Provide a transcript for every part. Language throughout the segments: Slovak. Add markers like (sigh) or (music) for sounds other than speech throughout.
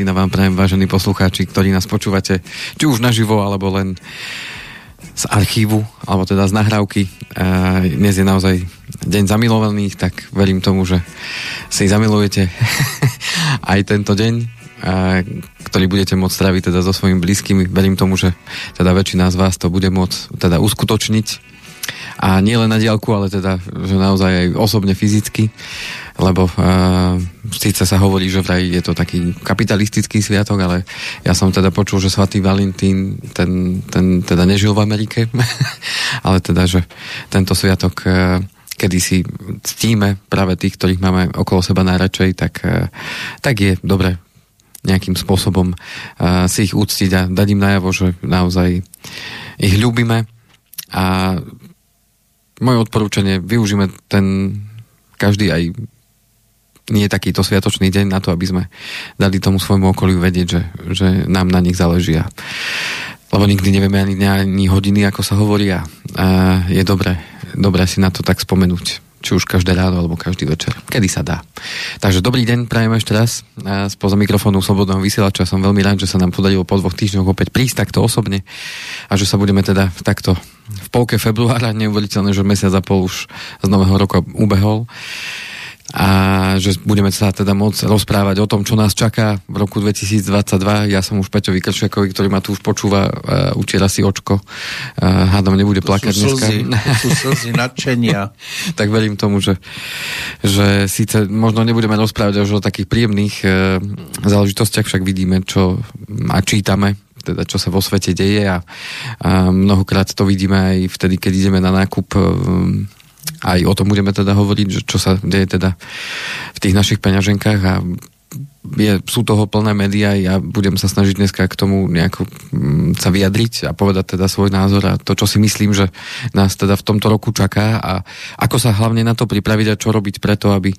Valentína vám prajem, vážení poslucháči, ktorí nás počúvate, či už naživo, alebo len z archívu, alebo teda z nahrávky. Dnes je naozaj deň zamilovaných, tak verím tomu, že si zamilujete (laughs) aj tento deň ktorý budete môcť stráviť teda so svojimi blízkymi. Verím tomu, že teda väčšina z vás to bude môcť teda uskutočniť a nie len na diálku, ale teda, že naozaj aj osobne fyzicky, lebo uh, síce sa hovorí, že vraj je to taký kapitalistický sviatok, ale ja som teda počul, že svatý Valentín ten, ten teda nežil v Amerike, (laughs) ale teda, že tento sviatok uh, kedy si ctíme práve tých, ktorých máme okolo seba najradšej, tak, uh, tak je dobre nejakým spôsobom si ich úctiť a dať im najavo, že naozaj ich ľúbime. A moje odporúčanie, využíme ten každý aj nie takýto sviatočný deň na to, aby sme dali tomu svojmu okoliu vedieť, že, že nám na nich záleží. Lebo nikdy nevieme ani ani hodiny, ako sa hovorí a, a je dobré, dobré si na to tak spomenúť či už každé ráno alebo každý večer, kedy sa dá. Takže dobrý deň, prajem ešte raz spoza mikrofónu Slobodného vysielača. Som veľmi rád, že sa nám podarilo po dvoch týždňoch opäť prísť takto osobne a že sa budeme teda takto v polke februára, neuveriteľné, že mesiac a pol už z nového roka ubehol a že budeme sa teda môcť rozprávať o tom, čo nás čaká v roku 2022. Ja som už Peťovi Kršiakovi, ktorý ma tu už počúva, uh, učiera si očko. Uh, hádam nebude to plakať sú slzy, dneska. To sú slzy nadšenia. (laughs) tak verím tomu, že, že síce možno nebudeme rozprávať už o takých príjemných uh, záležitostiach, však vidíme, čo a čítame teda čo sa vo svete deje a, a mnohokrát to vidíme aj vtedy, keď ideme na nákup um, aj o tom budeme teda hovoriť, čo sa deje teda v tých našich peňaženkách a je, sú toho plné médiá, ja budem sa snažiť dneska k tomu nejako mm, sa vyjadriť a povedať teda svoj názor a to, čo si myslím, že nás teda v tomto roku čaká a ako sa hlavne na to pripraviť a čo robiť preto, aby,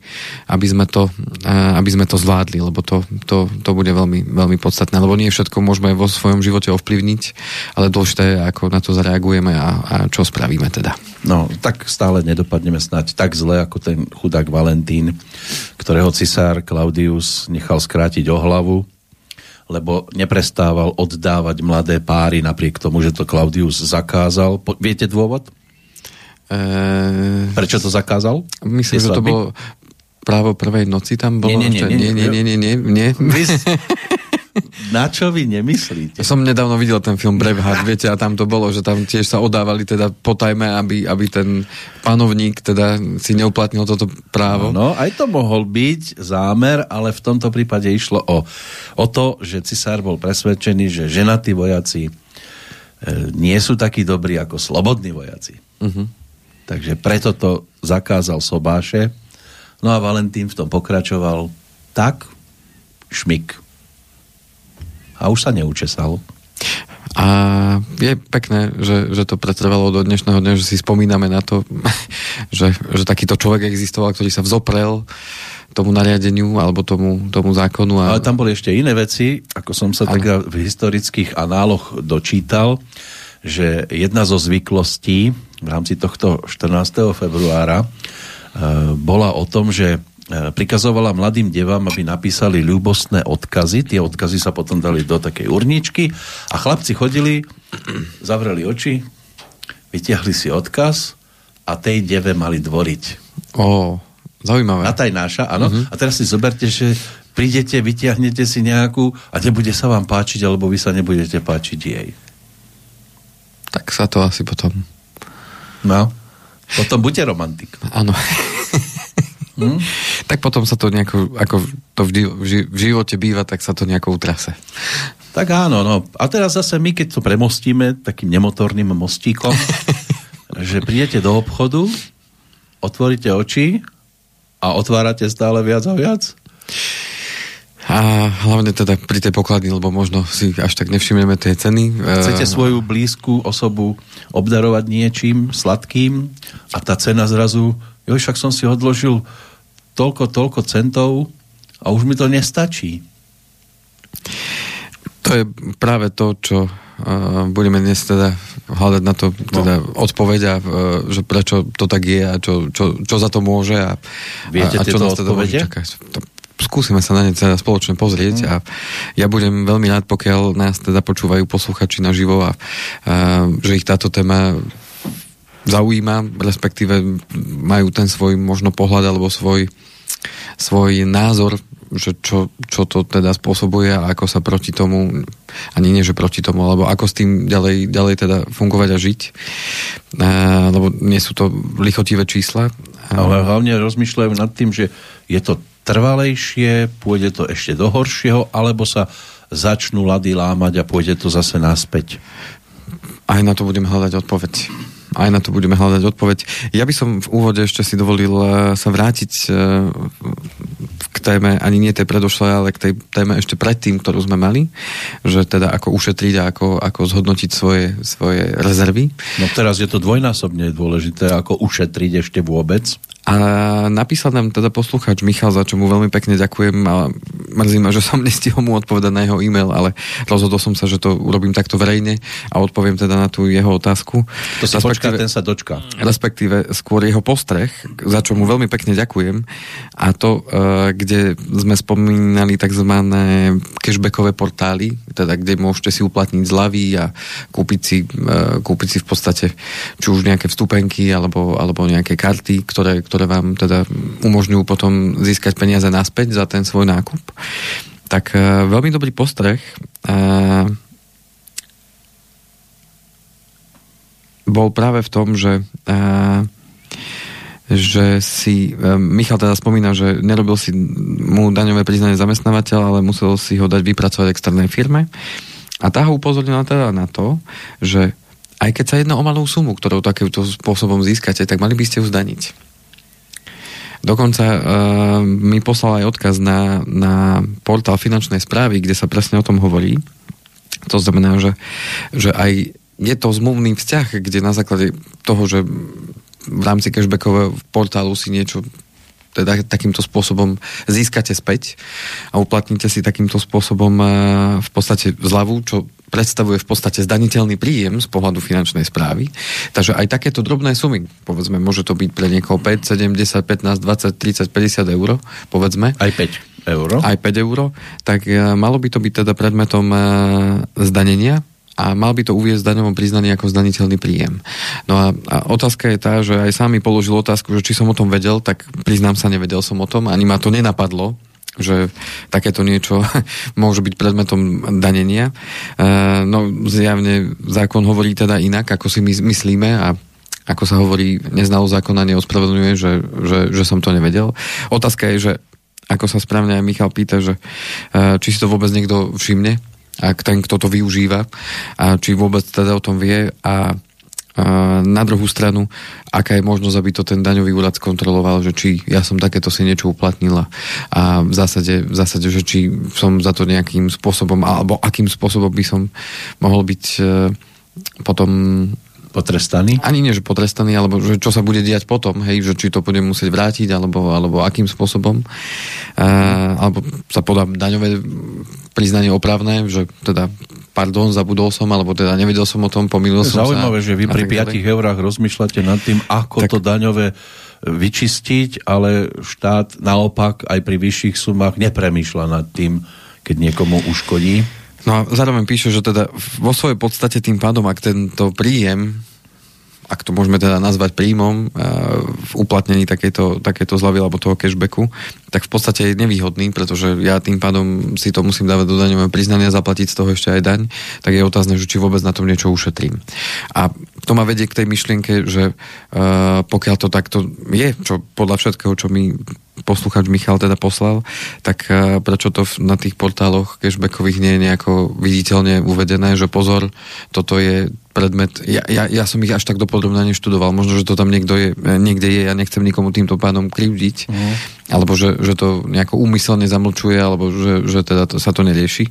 aby, sme, to, aby sme to zvládli, lebo to, to, to bude veľmi, veľmi podstatné, lebo nie všetko môžeme vo svojom živote ovplyvniť, ale dôležité je, ako na to zareagujeme a, a čo spravíme teda. No, tak stále nedopadneme snať tak zle, ako ten chudák Valentín, ktorého cisár Claudius nechal skrátiť o hlavu, lebo neprestával oddávať mladé páry napriek tomu, že to Claudius zakázal. Po, viete dôvod? E... Prečo to zakázal? Myslím, že to bolo právo prvej noci tam bolo. Nie, nie, nie. nie, nie, nie, nie, nie. Vy, (laughs) (laughs) Na čo vy nemyslíte? Som nedávno videl ten film Braveheart, (laughs) viete, a tam to bolo, že tam tiež sa odávali teda po tajme, aby, aby ten panovník teda si neuplatnil toto právo. No, aj to mohol byť zámer, ale v tomto prípade išlo o, o to, že cisár bol presvedčený, že ženatí vojaci e, nie sú takí dobrí ako slobodní vojaci. Uh-huh. Takže preto to zakázal sobáše. No a Valentín v tom pokračoval tak, šmik a už sa neučesal. A je pekné, že, že to pretrvalo do dnešného dňa, že si spomíname na to, (laughs) že, že takýto človek existoval, ktorý sa vzoprel tomu nariadeniu alebo tomu, tomu zákonu. A... Ale tam boli ešte iné veci, ako som sa tak v historických análoch dočítal, že jedna zo zvyklostí v rámci tohto 14. februára e, bola o tom, že prikazovala mladým devám, aby napísali ľúbostné odkazy. Tie odkazy sa potom dali do takej urničky a chlapci chodili, (clears throat) zavreli oči, vytiahli si odkaz a tej deve mali dvoriť. Ó, zaujímavé. A taj náša, áno. Uh-huh. A teraz si zoberte, že prídete, vytiahnete si nejakú a nebude sa vám páčiť, alebo vy sa nebudete páčiť jej. Tak sa to asi potom... No. Potom buďte romantik. Áno. Hmm? tak potom sa to nejako, ako to v živote býva, tak sa to nejako utrase. Tak áno, no. A teraz zase my, keď to premostíme takým nemotorným mostíkom, (laughs) že prídete do obchodu, otvoríte oči a otvárate stále viac a viac? A hlavne teda pri tej pokladni, lebo možno si až tak nevšimneme tie ceny. Chcete svoju blízku osobu obdarovať niečím sladkým a tá cena zrazu jo, však som si odložil toľko, toľko centov a už mi to nestačí. To je práve to, čo uh, budeme dnes teda hľadať na to teda no. odpoveď a uh, že prečo to tak je a čo, čo, čo za to môže a, Viete a, a čo nás teda môže čakať. To, skúsime sa na ne teda spoločne pozrieť mm. a ja budem veľmi rád, pokiaľ nás teda počúvajú posluchači naživo a, a že ich táto téma zaujíma, respektíve majú ten svoj možno pohľad alebo svoj, svoj názor že čo, čo to teda spôsobuje a ako sa proti tomu, ani nie, že proti tomu, alebo ako s tým ďalej, ďalej teda fungovať a žiť. A, lebo nie sú to lichotivé čísla. Ale hlavne rozmýšľajú nad tým, že je to trvalejšie, pôjde to ešte do horšieho, alebo sa začnú lady lámať a pôjde to zase naspäť. Aj na to budem hľadať odpoveď aj na to budeme hľadať odpoveď. Ja by som v úvode ešte si dovolil eh, sa vrátiť eh, k téme, ani nie tej predošlej, ale k tej téme ešte predtým, ktorú sme mali, že teda ako ušetriť a ako, ako zhodnotiť svoje, svoje rezervy. No teraz je to dvojnásobne dôležité, ako ušetriť ešte vôbec. A napísal nám teda poslucháč Michal, za čo mu veľmi pekne ďakujem a mrzí ma, že som nestihol mu odpovedať na jeho e-mail, ale rozhodol som sa, že to urobím takto verejne a odpoviem teda na tú jeho otázku. To si počká, ten sa dočká. Respektíve skôr jeho postreh, za čo mu veľmi pekne ďakujem a to, e, kde sme spomínali tzv. cashbackové portály, teda kde môžete si uplatniť zľavy a kúpiť si, e, kúpiť si v podstate či už nejaké vstupenky alebo, alebo nejaké karty, ktoré ktoré vám teda umožňujú potom získať peniaze naspäť za ten svoj nákup. Tak uh, veľmi dobrý postreh. Uh, bol práve v tom, že uh, že si, Michal teda spomína, že nerobil si mu daňové priznanie zamestnávateľ, ale musel si ho dať vypracovať externej firme. A tá ho upozornila teda na to, že aj keď sa jedná o malú sumu, ktorou takýmto spôsobom získate, tak mali by ste ju zdaniť. Dokonca uh, mi poslal aj odkaz na, na portál finančnej správy, kde sa presne o tom hovorí. To znamená, že, že aj je to zmluvný vzťah, kde na základe toho, že v rámci cashbackového portálu si niečo teda takýmto spôsobom získate späť a uplatníte si takýmto spôsobom uh, v podstate zľavu, čo predstavuje v podstate zdaniteľný príjem z pohľadu finančnej správy. Takže aj takéto drobné sumy, povedzme, môže to byť pre niekoho 5, 7, 10, 15, 20, 30, 50 eur, povedzme. Aj 5 eur. Aj 5 eur, tak e, malo by to byť teda predmetom e, zdanenia a mal by to uviezť daňovom priznaní ako zdaniteľný príjem. No a, a otázka je tá, že aj sám mi položil otázku, že či som o tom vedel, tak priznám sa, nevedel som o tom, ani ma to nenapadlo, že takéto niečo (laughs) môže byť predmetom danenia. E, no zjavne zákon hovorí teda inak, ako si my myslíme a ako sa hovorí, neznalo zákona neospravedlňuje, že, že, že som to nevedel. Otázka je, že ako sa správne aj Michal pýta, že e, či si to vôbec niekto všimne, ak ten, kto to využíva, a či vôbec teda o tom vie a na druhú stranu, aká je možnosť, aby to ten daňový úrad skontroloval, že či ja som takéto si niečo uplatnila a v zásade, v zásade, že či som za to nejakým spôsobom, alebo akým spôsobom by som mohol byť e, potom Potrestaný? Ani nie, že potrestaný, alebo že čo sa bude diať potom, hej, že či to budem musieť vrátiť, alebo, alebo akým spôsobom. Uh, alebo sa podá daňové priznanie opravné, že teda pardon, zabudol som, alebo teda nevedel som o tom, pomýlil som Zaujímavé, sa. Zaujímavé, že vy pri 5 eurách rozmýšľate nad tým, ako tak, to daňové vyčistiť, ale štát naopak aj pri vyšších sumách nepremýšľa nad tým, keď niekomu uškodí. No a zároveň píše, že teda vo svojej podstate tým pádom, ak tento príjem ak to môžeme teda nazvať príjmom v uplatnení takéto, takéto zľavy alebo toho cashbacku, tak v podstate je nevýhodný, pretože ja tým pádom si to musím dávať do daňového priznania, zaplatiť z toho ešte aj daň, tak je otázne, že či vôbec na tom niečo ušetrím. A to ma vedie k tej myšlienke, že uh, pokiaľ to takto je, čo podľa všetkého, čo mi posluchač Michal teda poslal, tak uh, prečo to na tých portáloch cashbackových nie je nejako viditeľne uvedené, že pozor, toto je predmet, ja, ja, ja som ich až tak dopodrobne neštudoval, možno, že to tam niekto je, niekde je, ja nechcem nikomu týmto pádom krivdiť, mm. alebo že, že to nejako úmyselne zamlčuje, alebo že, že teda to, sa to nerieši.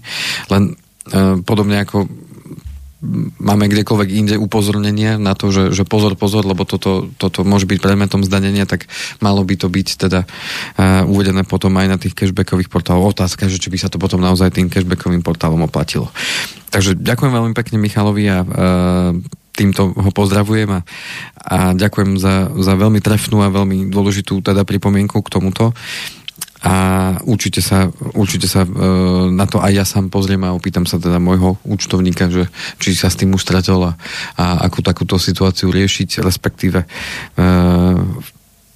Len e, podobne ako máme kdekoľvek inde upozornenia na to, že, že pozor, pozor, lebo toto, toto môže byť predmetom zdanenia, tak malo by to byť teda uh, uvedené potom aj na tých cashbackových portáloch. Otázka, že či by sa to potom naozaj tým cashbackovým portálom oplatilo. Takže ďakujem veľmi pekne Michalovi a uh, týmto ho pozdravujem a, a ďakujem za, za veľmi trefnú a veľmi dôležitú teda pripomienku k tomuto. A určite sa, určite sa e, na to aj ja sám pozriem a opýtam sa teda môjho účtovníka, že či sa s tým už stretol a, a akú takúto situáciu riešiť, respektíve e,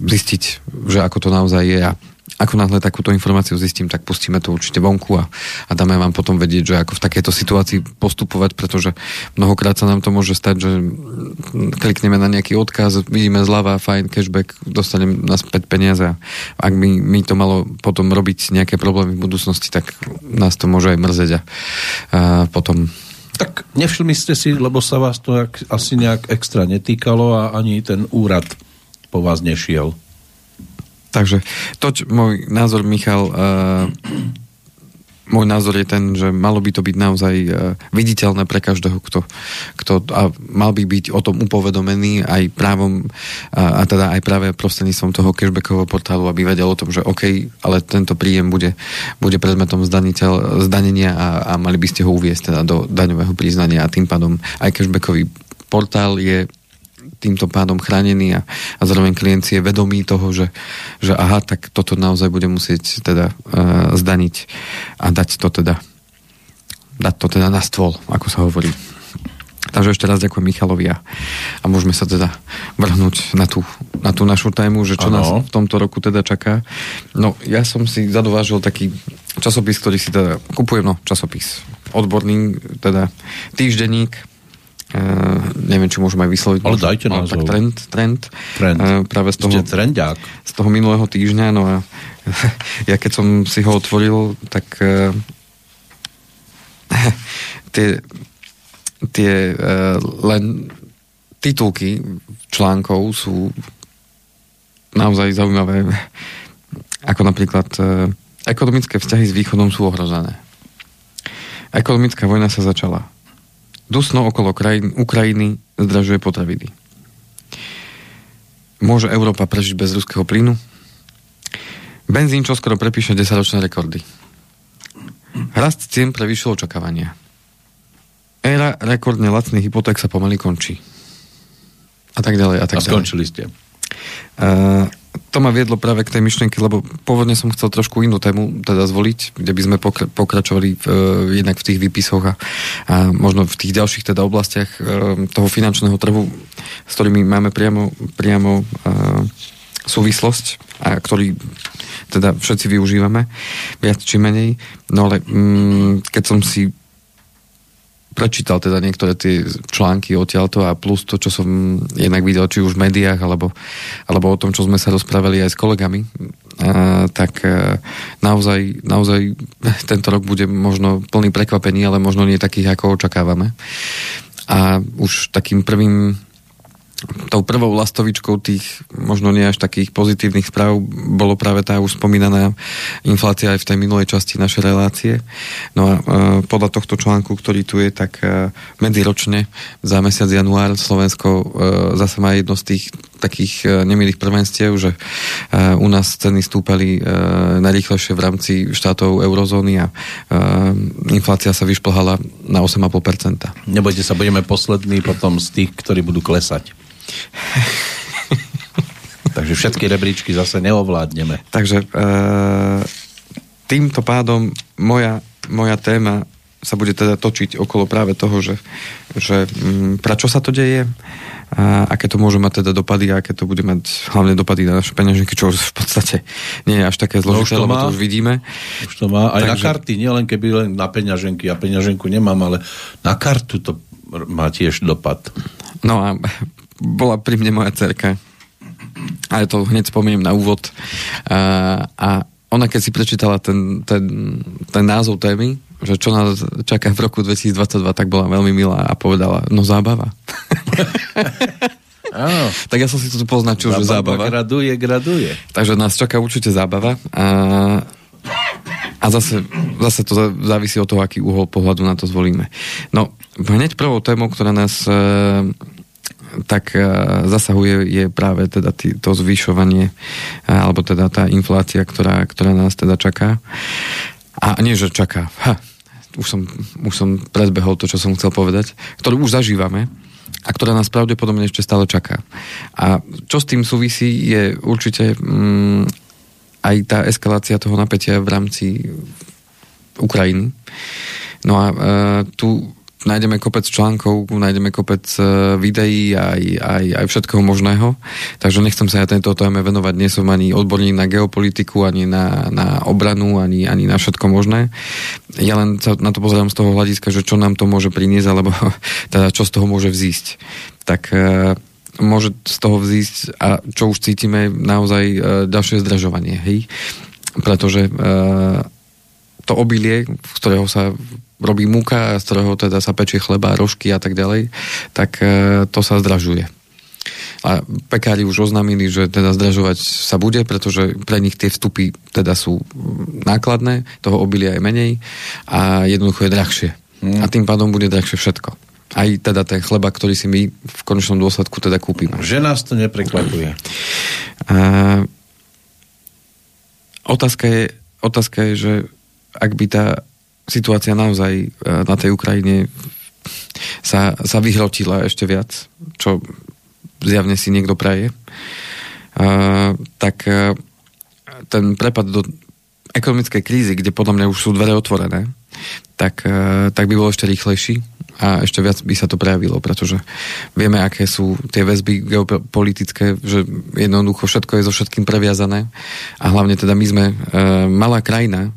zistiť, že ako to naozaj je a ako náhle takúto informáciu zistím, tak pustíme to určite vonku a, a dáme vám potom vedieť, že ako v takejto situácii postupovať, pretože mnohokrát sa nám to môže stať, že klikneme na nejaký odkaz, vidíme zľava, fajn, cashback, dostanem naspäť peniaze a ak mi, mi to malo potom robiť nejaké problémy v budúcnosti, tak nás to môže aj mrzeť a, a potom tak nevšimli ste si, lebo sa vás to asi nejak extra netýkalo a ani ten úrad po vás nešiel. Takže to, čo, môj názor, Michal, uh, môj názor je ten, že malo by to byť naozaj uh, viditeľné pre každého, kto, kto a mal by byť o tom upovedomený aj právom uh, a teda aj práve prostredníctvom toho cashbackového portálu, aby vedel o tom, že OK, ale tento príjem bude, bude predmetom zdaniteľ, zdanenia a, a mali by ste ho uviesť teda do daňového priznania a tým pádom aj cashbackový portál je týmto pádom chránený a, a zároveň klient si je vedomý toho, že, že aha, tak toto naozaj bude musieť teda uh, zdaniť a dať to teda dať to teda na stôl, ako sa hovorí. Takže ešte raz ďakujem Michalovi a, a môžeme sa teda vrhnúť na tú, na tú našu tému, že čo ano. nás v tomto roku teda čaká. No, ja som si zadovážil taký časopis, ktorý si teda kupujem, no, časopis odborný, teda týždenník, Uh, neviem, či môžeme aj vysloviť. Ale dajte no, Tak trend, trend. trend. Uh, práve z toho, trendiak. z toho minulého týždňa, no a (laughs) ja keď som si ho otvoril, tak uh, (laughs) tie, tie uh, len titulky článkov sú naozaj zaujímavé. (laughs) Ako napríklad uh, ekonomické vzťahy s východom sú ohrozené. Ekonomická vojna sa začala Dusno okolo krajin, Ukrajiny zdražuje potraviny. Môže Európa prežiť bez ruského plynu? Benzín čoskoro prepíše 10-ročné rekordy. Rast cien prevýšil očakávania. Éra rekordne lacných hypoték sa pomaly končí. A tak ďalej. A, tak a skončili ďalej. ste. Uh, to ma viedlo práve k tej myšlienke, lebo pôvodne som chcel trošku inú tému teda zvoliť, kde by sme pokračovali v, uh, jednak v tých výpisoch a, a možno v tých ďalších teda oblastiach uh, toho finančného trhu, s ktorými máme priamo, priamo uh, súvislosť a ktorý teda všetci využívame, viac či menej. No ale um, keď som si prečítal teda niektoré tie články odtiaľto a plus to, čo som jednak videl, či už v médiách, alebo, alebo o tom, čo sme sa rozprávali aj s kolegami, a, tak a, naozaj, naozaj (laughs) tento rok bude možno plný prekvapení, ale možno nie takých, ako očakávame. A už takým prvým tou prvou lastovičkou tých možno nie až takých pozitívnych správ bolo práve tá už spomínaná inflácia aj v tej minulej časti našej relácie. No a e, podľa tohto článku, ktorý tu je, tak e, medziročne za mesiac január Slovensko e, zase má jedno z tých takých nemilých prvenstiev, že u nás ceny stúpali najrýchlejšie v rámci štátov eurozóny a inflácia sa vyšplhala na 8,5%. Nebojte sa, budeme poslední potom z tých, ktorí budú klesať. (laughs) Takže všetky rebríčky zase neovládneme. Takže e, týmto pádom moja, moja téma sa bude teda točiť okolo práve toho, že, že m, mm, prečo sa to deje, a aké to môže mať teda dopady a aké to bude mať hlavne dopady na naše peňaženky, čo v podstate nie je až také zložité, no lebo to už vidíme. Už to má aj Takže... na karty, nielen keby len na peňaženky. Ja peňaženku nemám, ale na kartu to má tiež dopad. No a bola pri mne moja cerka. A ja to hneď spomeniem na úvod. A, a ona keď si prečítala ten, ten, ten názov témy, že čo nás čaká v roku 2022, tak bola veľmi milá a povedala, no zábava. (laughs) Áno. tak ja som si to tu poznačil, zábava že zábava. graduje, graduje. Takže nás čaká určite zábava. A, a zase, zase to závisí od toho, aký uhol pohľadu na to zvolíme. No, hneď prvou témou, ktorá nás e, tak e, zasahuje je práve teda tý, to zvyšovanie e, alebo teda tá inflácia, ktorá, ktorá nás teda čaká. A nie, že čaká. Ha, už som, už som predbehol to, čo som chcel povedať, ktorú už zažívame a ktorá nás pravdepodobne ešte stále čaká. A čo s tým súvisí, je určite mm, aj tá eskalácia toho napätia v rámci Ukrajiny. No a uh, tu nájdeme kopec článkov, nájdeme kopec uh, videí aj, aj, aj všetkého možného. Takže nechcem sa ja tento téme venovať. Nie som ani odborník na geopolitiku, ani na, na obranu, ani, ani na všetko možné. Ja len sa na to pozerám z toho hľadiska, že čo nám to môže priniesť, alebo (laughs) teda čo z toho môže vzísť. Tak uh, môže z toho vzísť a čo už cítime naozaj uh, ďalšie zdražovanie, hej? Pretože to obilie, z ktorého sa robí múka, z ktorého teda sa pečie chleba, rožky a tak ďalej, tak e, to sa zdražuje. A pekári už oznámili, že teda zdražovať sa bude, pretože pre nich tie vstupy teda sú nákladné, toho obilia je menej a jednoducho je drahšie. Hmm. A tým pádom bude drahšie všetko. Aj teda ten chleba, ktorý si my v konečnom dôsledku teda kúpime. Že nás to neprekvapuje. A, otázka, je, otázka je, že ak by tá situácia naozaj e, na tej Ukrajine sa, sa vyhrotila ešte viac, čo zjavne si niekto praje, uh, tak uh, ten prepad do ekonomickej krízy, kde podľa mňa už sú dvere otvorené, tak, tak by bol ešte rýchlejší a ešte viac by sa to prejavilo, pretože vieme, aké sú tie väzby geopolitické, že jednoducho všetko je so všetkým previazané a hlavne teda my sme uh, malá krajina,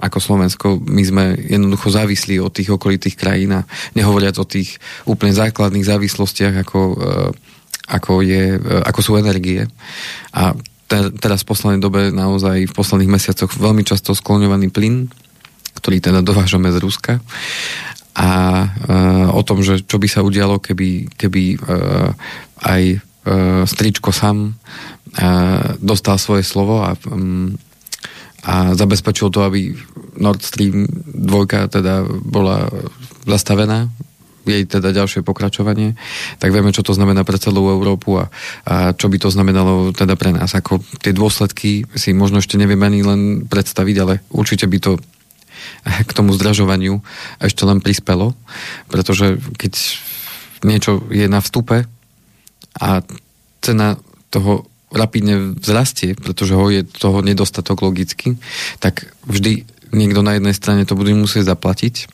ako Slovensko, my sme jednoducho závislí od tých okolitých krajín a nehovoriac o tých úplne základných závislostiach, ako, eh, ako, je, eh, ako sú energie. A te, teraz v poslednej dobe naozaj v posledných mesiacoch veľmi často skloňovaný plyn, ktorý teda dovážame z Ruska a e, o tom, že čo by sa udialo, keby, keby e, aj e, stričko sám e, dostal svoje slovo a um, a zabezpečil to, aby Nord Stream 2 teda bola zastavená jej teda ďalšie pokračovanie, tak vieme, čo to znamená pre celú Európu a, a čo by to znamenalo teda pre nás. Ako tie dôsledky si možno ešte nevieme ani len predstaviť, ale určite by to k tomu zdražovaniu ešte len prispelo, pretože keď niečo je na vstupe a cena toho rapidne vzrastie, pretože ho je toho nedostatok logicky, tak vždy niekto na jednej strane to bude musieť zaplatiť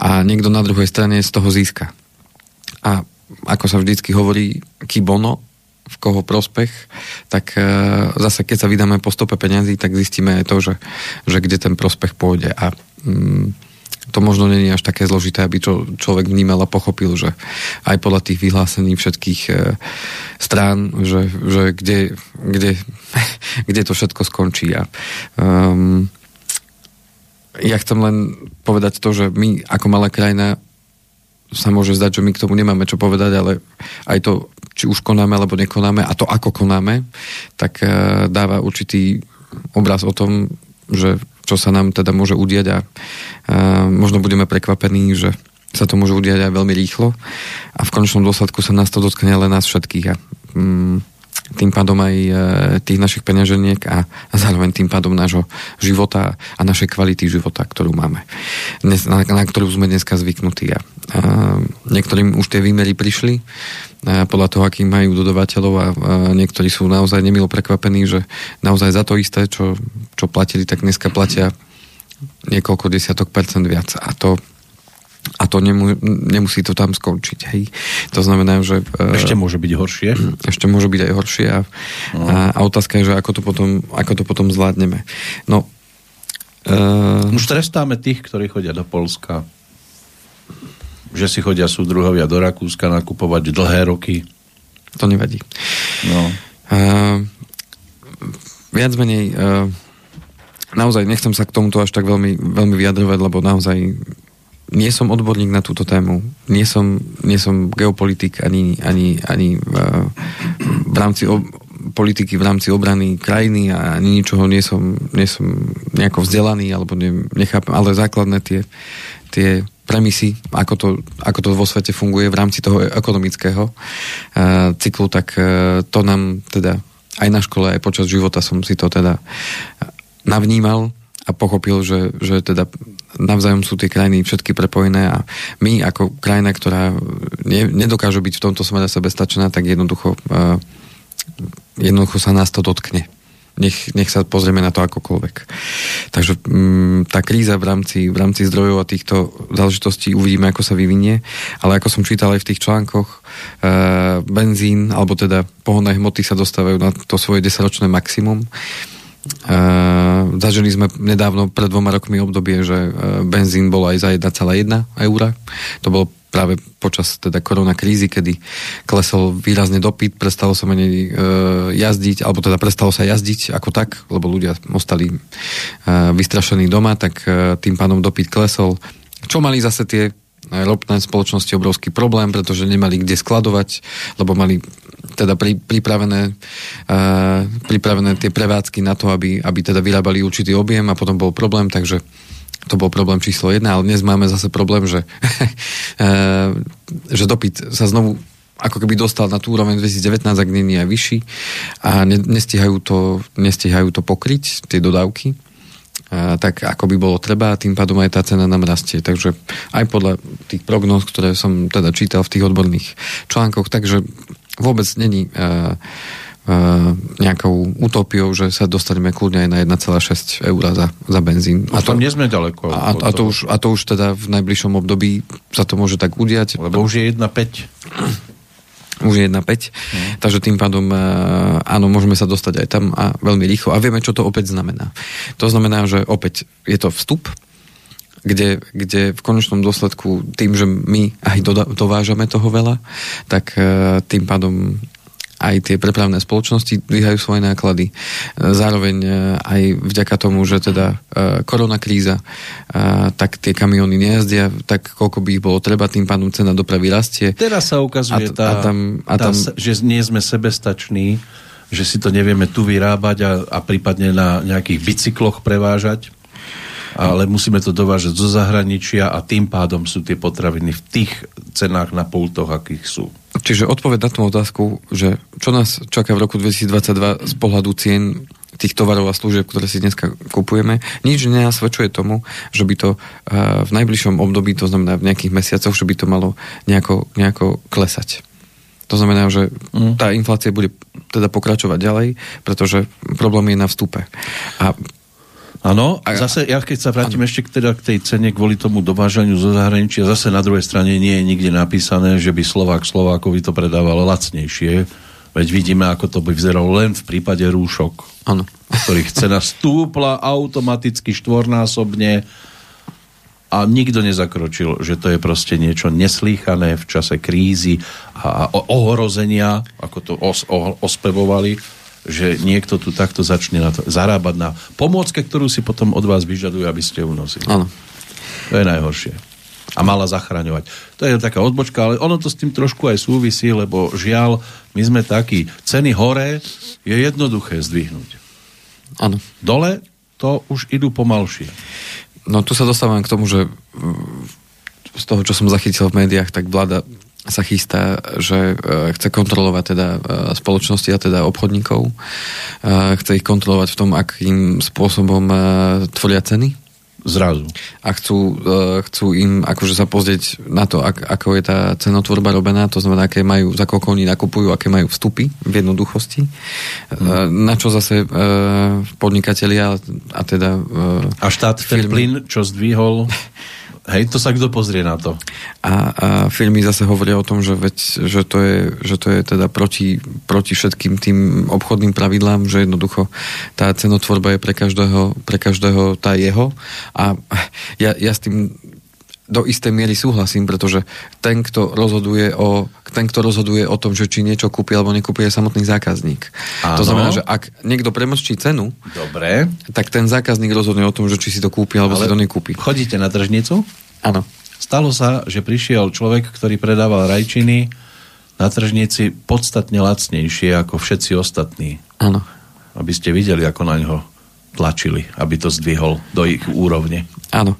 a niekto na druhej strane z toho získa. A ako sa vždycky hovorí, kibono, v koho prospech, tak e, zase keď sa vydáme po stope peňazí, tak zistíme aj to, že, že kde ten prospech pôjde. A mm, to možno není až také zložité, aby čo človek vnímal a pochopil, že aj podľa tých vyhlásení všetkých e, strán, že, že kde, kde, (laughs) kde to všetko skončí. A, um, ja chcem len povedať to, že my ako malá krajina sa môže zdať, že my k tomu nemáme čo povedať, ale aj to, či už konáme alebo nekonáme a to, ako konáme, tak uh, dáva určitý obraz o tom, že čo sa nám teda môže udiať a, a možno budeme prekvapení, že sa to môže udiať aj veľmi rýchlo. A v konečnom dôsledku sa nás to dotkne len nás všetkých. A mm, tým pádom aj e, tých našich peňaženiek a, zároveň tým pádom nášho života a našej kvality života, ktorú máme, na, ktorú sme dneska zvyknutí. A, a niektorým už tie výmery prišli a podľa toho, aký majú dodavateľov a niektorí sú naozaj nemilo prekvapení, že naozaj za to isté, čo, čo platili, tak dneska platia niekoľko desiatok percent viac. A to a to nemu, nemusí to tam skončiť. Hej. To znamená, že... E, ešte môže byť horšie. Ešte môže byť aj horšie a, no. a, a otázka je, že ako to potom, ako to potom zvládneme. No, uh... Už trestáme tých, ktorí chodia do Polska. Že si chodia súdruhovia do Rakúska nakupovať dlhé roky. To nevadí. No. Uh, viac menej uh, naozaj nechcem sa k tomuto až tak veľmi, veľmi vyjadrovať, lebo naozaj nie som odborník na túto tému, nie som, nie som geopolitik ani, ani, ani v, v rámci ob, politiky v rámci obrany krajiny a ani ničoho nie som, nie som nejako vzdelaný alebo ne, nechápem, ale základné tie, tie premisy, ako to, ako to vo svete funguje v rámci toho ekonomického uh, cyklu, tak uh, to nám teda aj na škole, aj počas života som si to teda navnímal a pochopil, že, že teda navzájom sú tie krajiny všetky prepojené a my ako krajina, ktorá ne, nedokáže byť v tomto smere sebestačná, tak jednoducho, uh, jednoducho sa nás to dotkne. nech, nech sa pozrieme na to akokoľvek. Takže m, tá kríza v rámci, v rámci zdrojov a týchto záležitostí uvidíme, ako sa vyvinie, ale ako som čítal aj v tých článkoch, e, benzín, alebo teda pohonné hmoty sa dostávajú na to svoje desaťročné maximum. Uh, zažili sme nedávno pred dvoma rokmi obdobie, že uh, benzín bol aj za 1,1 eura. To bolo práve počas teda korona krízy, kedy klesol výrazne dopyt, prestalo sa menej e, jazdiť, alebo teda prestalo sa jazdiť ako tak, lebo ľudia ostali e, vystrašení doma, tak e, tým pádom dopyt klesol. Čo mali zase tie ropné spoločnosti obrovský problém, pretože nemali kde skladovať, lebo mali teda pri, pripravené, uh, pripravené tie prevádzky na to, aby, aby teda vyrábali určitý objem a potom bol problém, takže to bol problém číslo jedna, ale dnes máme zase problém, že, uh, (laughs) že dopyt sa znovu ako keby dostal na tú úroveň 2019, ak je aj vyšší. A ne, nestihajú, to, nestihajú to pokryť, tie dodávky tak ako by bolo treba a tým pádom aj tá cena nám rastie. Takže aj podľa tých prognóz, ktoré som teda čítal v tých odborných článkoch, takže vôbec není uh, uh, nejakou utopiou, že sa dostaneme kľudne aj na 1,6 eur za, za benzín. A to, nie sme ďaleko. A, a, to už, a to už teda v najbližšom období sa to môže tak udiať. Lebo už je 1,5 už je 1,5, mm. takže tým pádom e, áno, môžeme sa dostať aj tam a veľmi rýchlo a vieme, čo to opäť znamená. To znamená, že opäť je to vstup, kde, kde v konečnom dôsledku tým, že my aj dovážame toho veľa, tak e, tým pádom aj tie prepravné spoločnosti dvíhajú svoje náklady. Zároveň e, aj vďaka tomu, že teda e, korona kríza, e, tak tie kamiony nejazdia tak, koľko by ich bolo treba, tým pádom cena dopravy rastie. Teraz sa ukazuje, a, tá, a tam, a tam, tá, že nie sme sebestační, že si to nevieme tu vyrábať a, a prípadne na nejakých bicykloch prevážať ale musíme to dovážať zo zahraničia a tým pádom sú tie potraviny v tých cenách na pultoch, akých sú. Čiže odpoveď na tú otázku, že čo nás čaká v roku 2022 z pohľadu cien tých tovarov a služieb, ktoré si dneska kupujeme, nič nenasvedčuje tomu, že by to uh, v najbližšom období, to znamená v nejakých mesiacoch, že by to malo nejako, nejako klesať. To znamená, že mm. tá inflácia bude teda pokračovať ďalej, pretože problém je na vstupe. A Áno, a zase ja keď sa vrátim ano. ešte k, teda k tej cene kvôli tomu dovážaniu zo zahraničia, zase na druhej strane nie je nikde napísané, že by Slovák Slovákovi to predával lacnejšie. Veď vidíme, ako to by vyzeralo len v prípade rúšok, ano. ktorých cena stúpla automaticky štvornásobne a nikto nezakročil, že to je proste niečo neslýchané v čase krízy a, ohrozenia, ako to os, o, ospevovali že niekto tu takto začne na to, zarábať na pomôcke, ktorú si potom od vás vyžadujú, aby ste ju nosili. Áno. To je najhoršie. A mala zachraňovať. To je taká odbočka, ale ono to s tým trošku aj súvisí, lebo žiaľ, my sme takí. Ceny hore je jednoduché zdvihnúť. Áno. Dole to už idú pomalšie. No tu sa dostávam k tomu, že z toho, čo som zachytil v médiách, tak vláda sa chystá, že e, chce kontrolovať teda e, spoločnosti a teda obchodníkov. E, chce ich kontrolovať v tom, akým spôsobom tvoria ceny. Zrazu. A chcú, chcú im akože sa pozrieť na to, ak, ako je tá cenotvorba robená, to znamená, aké majú, za koľko oni nakupujú, aké majú vstupy v jednoduchosti. Hmm. Na čo zase podnikatelia a teda... A štát firmy, ten plyn, čo zdvihol (laughs) Hej, to sa kto pozrie na to? A, a filmy zase hovoria o tom, že, veď, že, to, je, že to je teda proti, proti všetkým tým obchodným pravidlám, že jednoducho tá cenotvorba je pre každého, pre každého tá jeho. A ja, ja s tým do istej miery súhlasím, pretože ten, kto rozhoduje o, ten, kto rozhoduje o tom, že či niečo kúpi alebo nekúpi, je samotný zákazník. Áno. To znamená, že ak niekto premlčí cenu, Dobre. tak ten zákazník rozhodne o tom, že či si to kúpi alebo Ale si to nekúpi. Chodíte na tržnicu? Áno. Stalo sa, že prišiel človek, ktorý predával rajčiny na tržnici podstatne lacnejšie ako všetci ostatní. Áno. Aby ste videli, ako na ňo tlačili, aby to zdvihol do ich úrovne. Áno.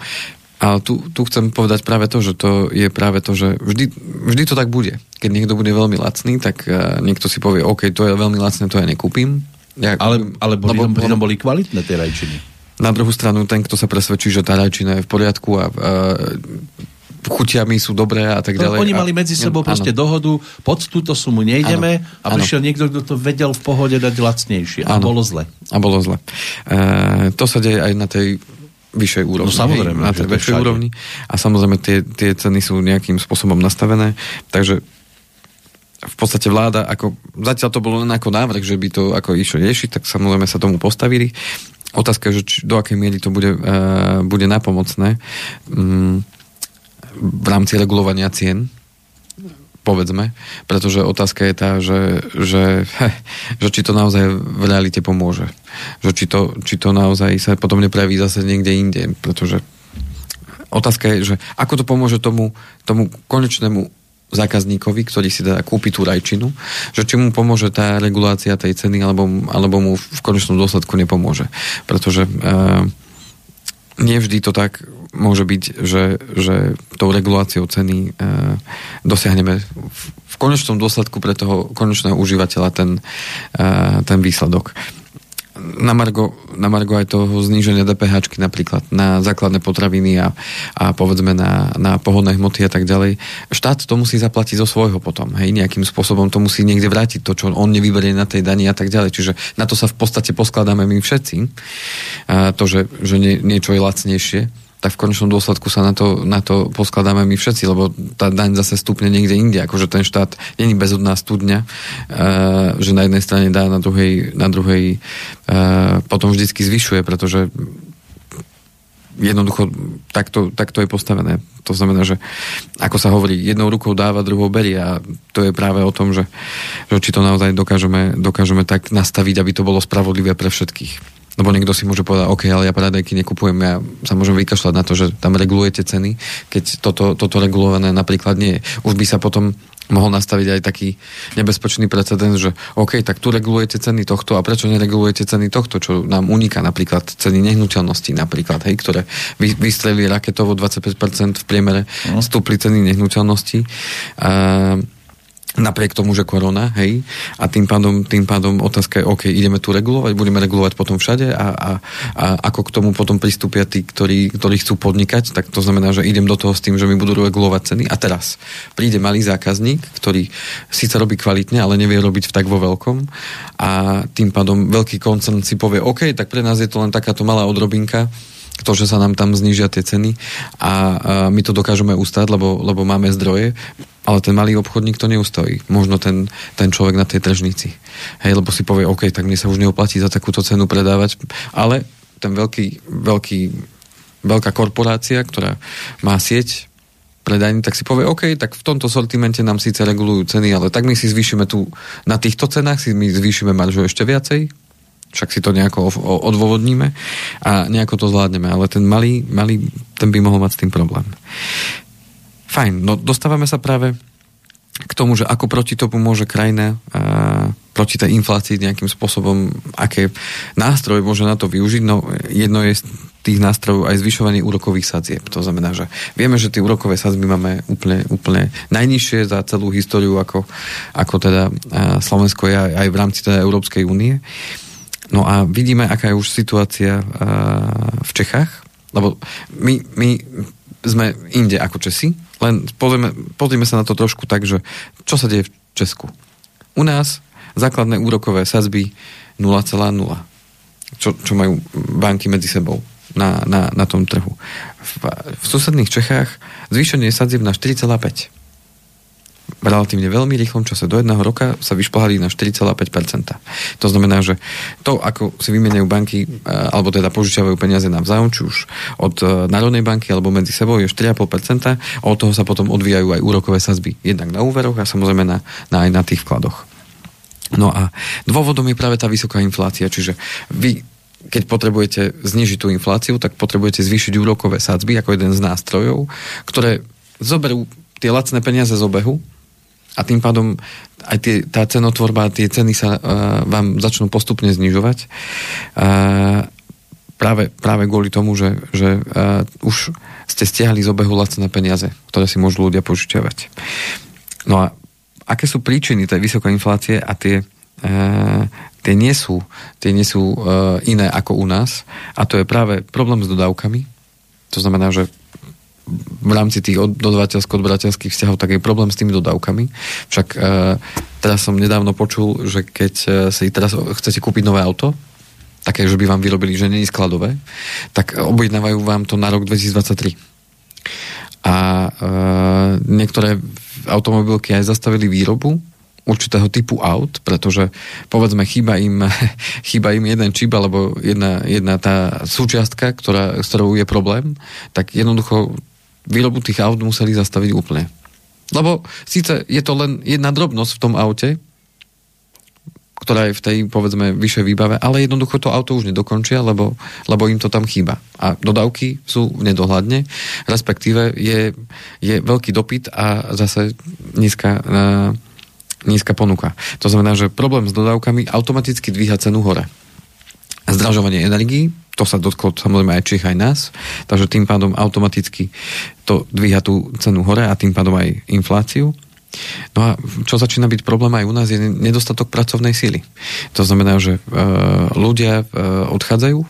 A tu, tu chcem povedať práve to, že to je práve to, že vždy, vždy to tak bude. Keď niekto bude veľmi lacný, tak uh, niekto si povie, OK, to je veľmi lacné, to ja nekúpim. Ja, ale ale boli, lebo, lebo, boli kvalitné tie rajčiny. Na druhú stranu, ten, kto sa presvedčí, že tá rajčina je v poriadku a uh, chutiami sú dobré a tak ďalej. No, oni mali medzi sebou a, proste áno. dohodu, pod túto sumu nejdeme áno, a prišiel áno. niekto, kto to vedel v pohode dať lacnejšie. A bolo zle. A bolo zle. E, to sa deje aj na tej vyššej úrovni. No samozrejme. Hej, na tej vyššej úrovni. A samozrejme tie, tie ceny sú nejakým spôsobom nastavené, takže v podstate vláda, ako, zatiaľ to bolo len ako návrh, že by to ako išlo riešiť, tak samozrejme sa tomu postavili. Otázka je, že či, do akej miery to bude, uh, bude napomocné um, v rámci regulovania cien, povedzme, pretože otázka je tá, že, že, (laughs) že či to naozaj v realite pomôže. Že či to, či to naozaj sa potom nepraví zase niekde inde, pretože otázka je, že ako to pomôže tomu, tomu konečnému zákazníkovi, ktorý si teda kúpi tú rajčinu, že či mu pomôže tá regulácia tej ceny, alebo, alebo mu v konečnom dôsledku nepomôže. Pretože e, nevždy to tak môže byť, že, že tou reguláciou ceny e, dosiahneme v, v konečnom dôsledku pre toho konečného užívateľa ten, e, ten výsledok na Margo, na Margo aj toho zníženia DPH napríklad na základné potraviny a, a povedzme na, na pohodné hmoty a tak ďalej. Štát to musí zaplatiť zo svojho potom. Hej, nejakým spôsobom to musí niekde vrátiť to, čo on nevyberie na tej dani a tak ďalej. Čiže na to sa v podstate poskladáme my všetci. A to, že, že nie, niečo je lacnejšie tak v konečnom dôsledku sa na to, na to poskladáme my všetci, lebo tá daň zase stúpne niekde inde, akože ten štát není bezodná studňa, uh, že na jednej strane dá, na druhej, na druhej uh, potom vždycky zvyšuje, pretože jednoducho takto, takto je postavené. To znamená, že ako sa hovorí, jednou rukou dáva, druhou berie a to je práve o tom, že, že či to naozaj dokážeme, dokážeme tak nastaviť, aby to bolo spravodlivé pre všetkých. Lebo niekto si môže povedať, OK, ale ja paradajky nekupujem, ja sa môžem vykašľať na to, že tam regulujete ceny, keď toto, toto regulované napríklad nie je. Už by sa potom mohol nastaviť aj taký nebezpečný precedens, že OK, tak tu regulujete ceny tohto a prečo neregulujete ceny tohto, čo nám uniká napríklad ceny nehnuteľností napríklad, hej, ktoré vy, vystrelili raketovo 25% v priemere, uh-huh. stúpli ceny nehnuteľností. Uh, napriek tomu, že korona, hej, a tým pádom, tým pádom otázka je, OK, ideme tu regulovať, budeme regulovať potom všade a, a, a ako k tomu potom pristúpia tí, ktorí, ktorí chcú podnikať, tak to znamená, že idem do toho s tým, že mi budú regulovať ceny. A teraz príde malý zákazník, ktorý síce robí kvalitne, ale nevie robiť v tak vo veľkom a tým pádom veľký koncern si povie, OK, tak pre nás je to len takáto malá odrobinka, to, že sa nám tam znižia tie ceny a, a my to dokážeme ustať, lebo, lebo máme zdroje, ale ten malý obchodník to neustojí. Možno ten, ten človek na tej tržnici. Hej, lebo si povie, OK, tak mne sa už neoplatí za takúto cenu predávať, ale ten veľký, veľký, veľká korporácia, ktorá má sieť predajní, tak si povie, OK, tak v tomto sortimente nám síce regulujú ceny, ale tak my si zvýšime tu, na týchto cenách si my zvýšime maržu ešte viacej, však si to nejako odôvodníme a nejako to zvládneme, ale ten malý, malý, ten by mohol mať s tým problém. Fajn, no dostávame sa práve k tomu, že ako proti tomu môže krajina a, proti tej inflácii nejakým spôsobom, aké nástroje môže na to využiť. No jedno je z tých nástrojov aj zvyšovanie úrokových sadzieb. To znamená, že vieme, že tie úrokové sadzby máme úplne, úplne najnižšie za celú históriu, ako, ako teda Slovensko je aj v rámci teda Európskej únie. No a vidíme, aká je už situácia v Čechách, lebo my, my sme inde ako Česi, len pozrieme, pozrieme sa na to trošku tak, že čo sa deje v Česku. U nás základné úrokové sazby 0,0. Čo, čo majú banky medzi sebou na, na, na tom trhu. V, v susedných Čechách zvýšenie sadzieb na 4,5 v relatívne veľmi rýchlom čase. Do jedného roka sa vyšplhali na 4,5%. To znamená, že to, ako si vymeniajú banky, e, alebo teda požičiavajú peniaze navzájom, či už od e, Národnej banky alebo medzi sebou je 4,5% a od toho sa potom odvíjajú aj úrokové sazby. Jednak na úveroch a samozrejme na, na aj na tých vkladoch. No a dôvodom je práve tá vysoká inflácia, čiže vy keď potrebujete znižiť tú infláciu, tak potrebujete zvýšiť úrokové sadzby ako jeden z nástrojov, ktoré zoberú tie lacné peniaze z obehu a tým pádom aj tie, tá cenotvorba, tie ceny sa uh, vám začnú postupne znižovať. Uh, práve, práve kvôli tomu, že, že uh, už ste stiahli z obehu lacné peniaze, ktoré si môžu ľudia požičiavať. No a aké sú príčiny tej vysokej inflácie a tie, uh, tie nie sú, tie nie sú uh, iné ako u nás a to je práve problém s dodávkami. To znamená, že v rámci tých dodavateľsko-odberateľských vzťahov tak je problém s tými dodávkami. Však e, teraz som nedávno počul, že keď e, si teraz chcete kúpiť nové auto, také, že by vám vyrobili, že je skladové, tak objednávajú vám to na rok 2023. A e, niektoré automobilky aj zastavili výrobu určitého typu aut, pretože povedzme chýba im, (laughs) chýba im jeden čip alebo jedna, jedna tá súčiastka, ktorá, s ktorou je problém, tak jednoducho výrobu tých aut museli zastaviť úplne. Lebo síce je to len jedna drobnosť v tom aute, ktorá je v tej, povedzme, vyššej výbave, ale jednoducho to auto už nedokončia, lebo, lebo im to tam chýba. A dodávky sú nedohľadne, respektíve je, je veľký dopyt a zase nízka, uh, nízka ponuka. To znamená, že problém s dodávkami automaticky dvíha cenu hore. Zdražovanie energií, to sa dotklo samozrejme aj Čech, aj nás, takže tým pádom automaticky to dvíha tú cenu hore a tým pádom aj infláciu. No a čo začína byť problém aj u nás je nedostatok pracovnej síly. To znamená, že e, ľudia e, odchádzajú,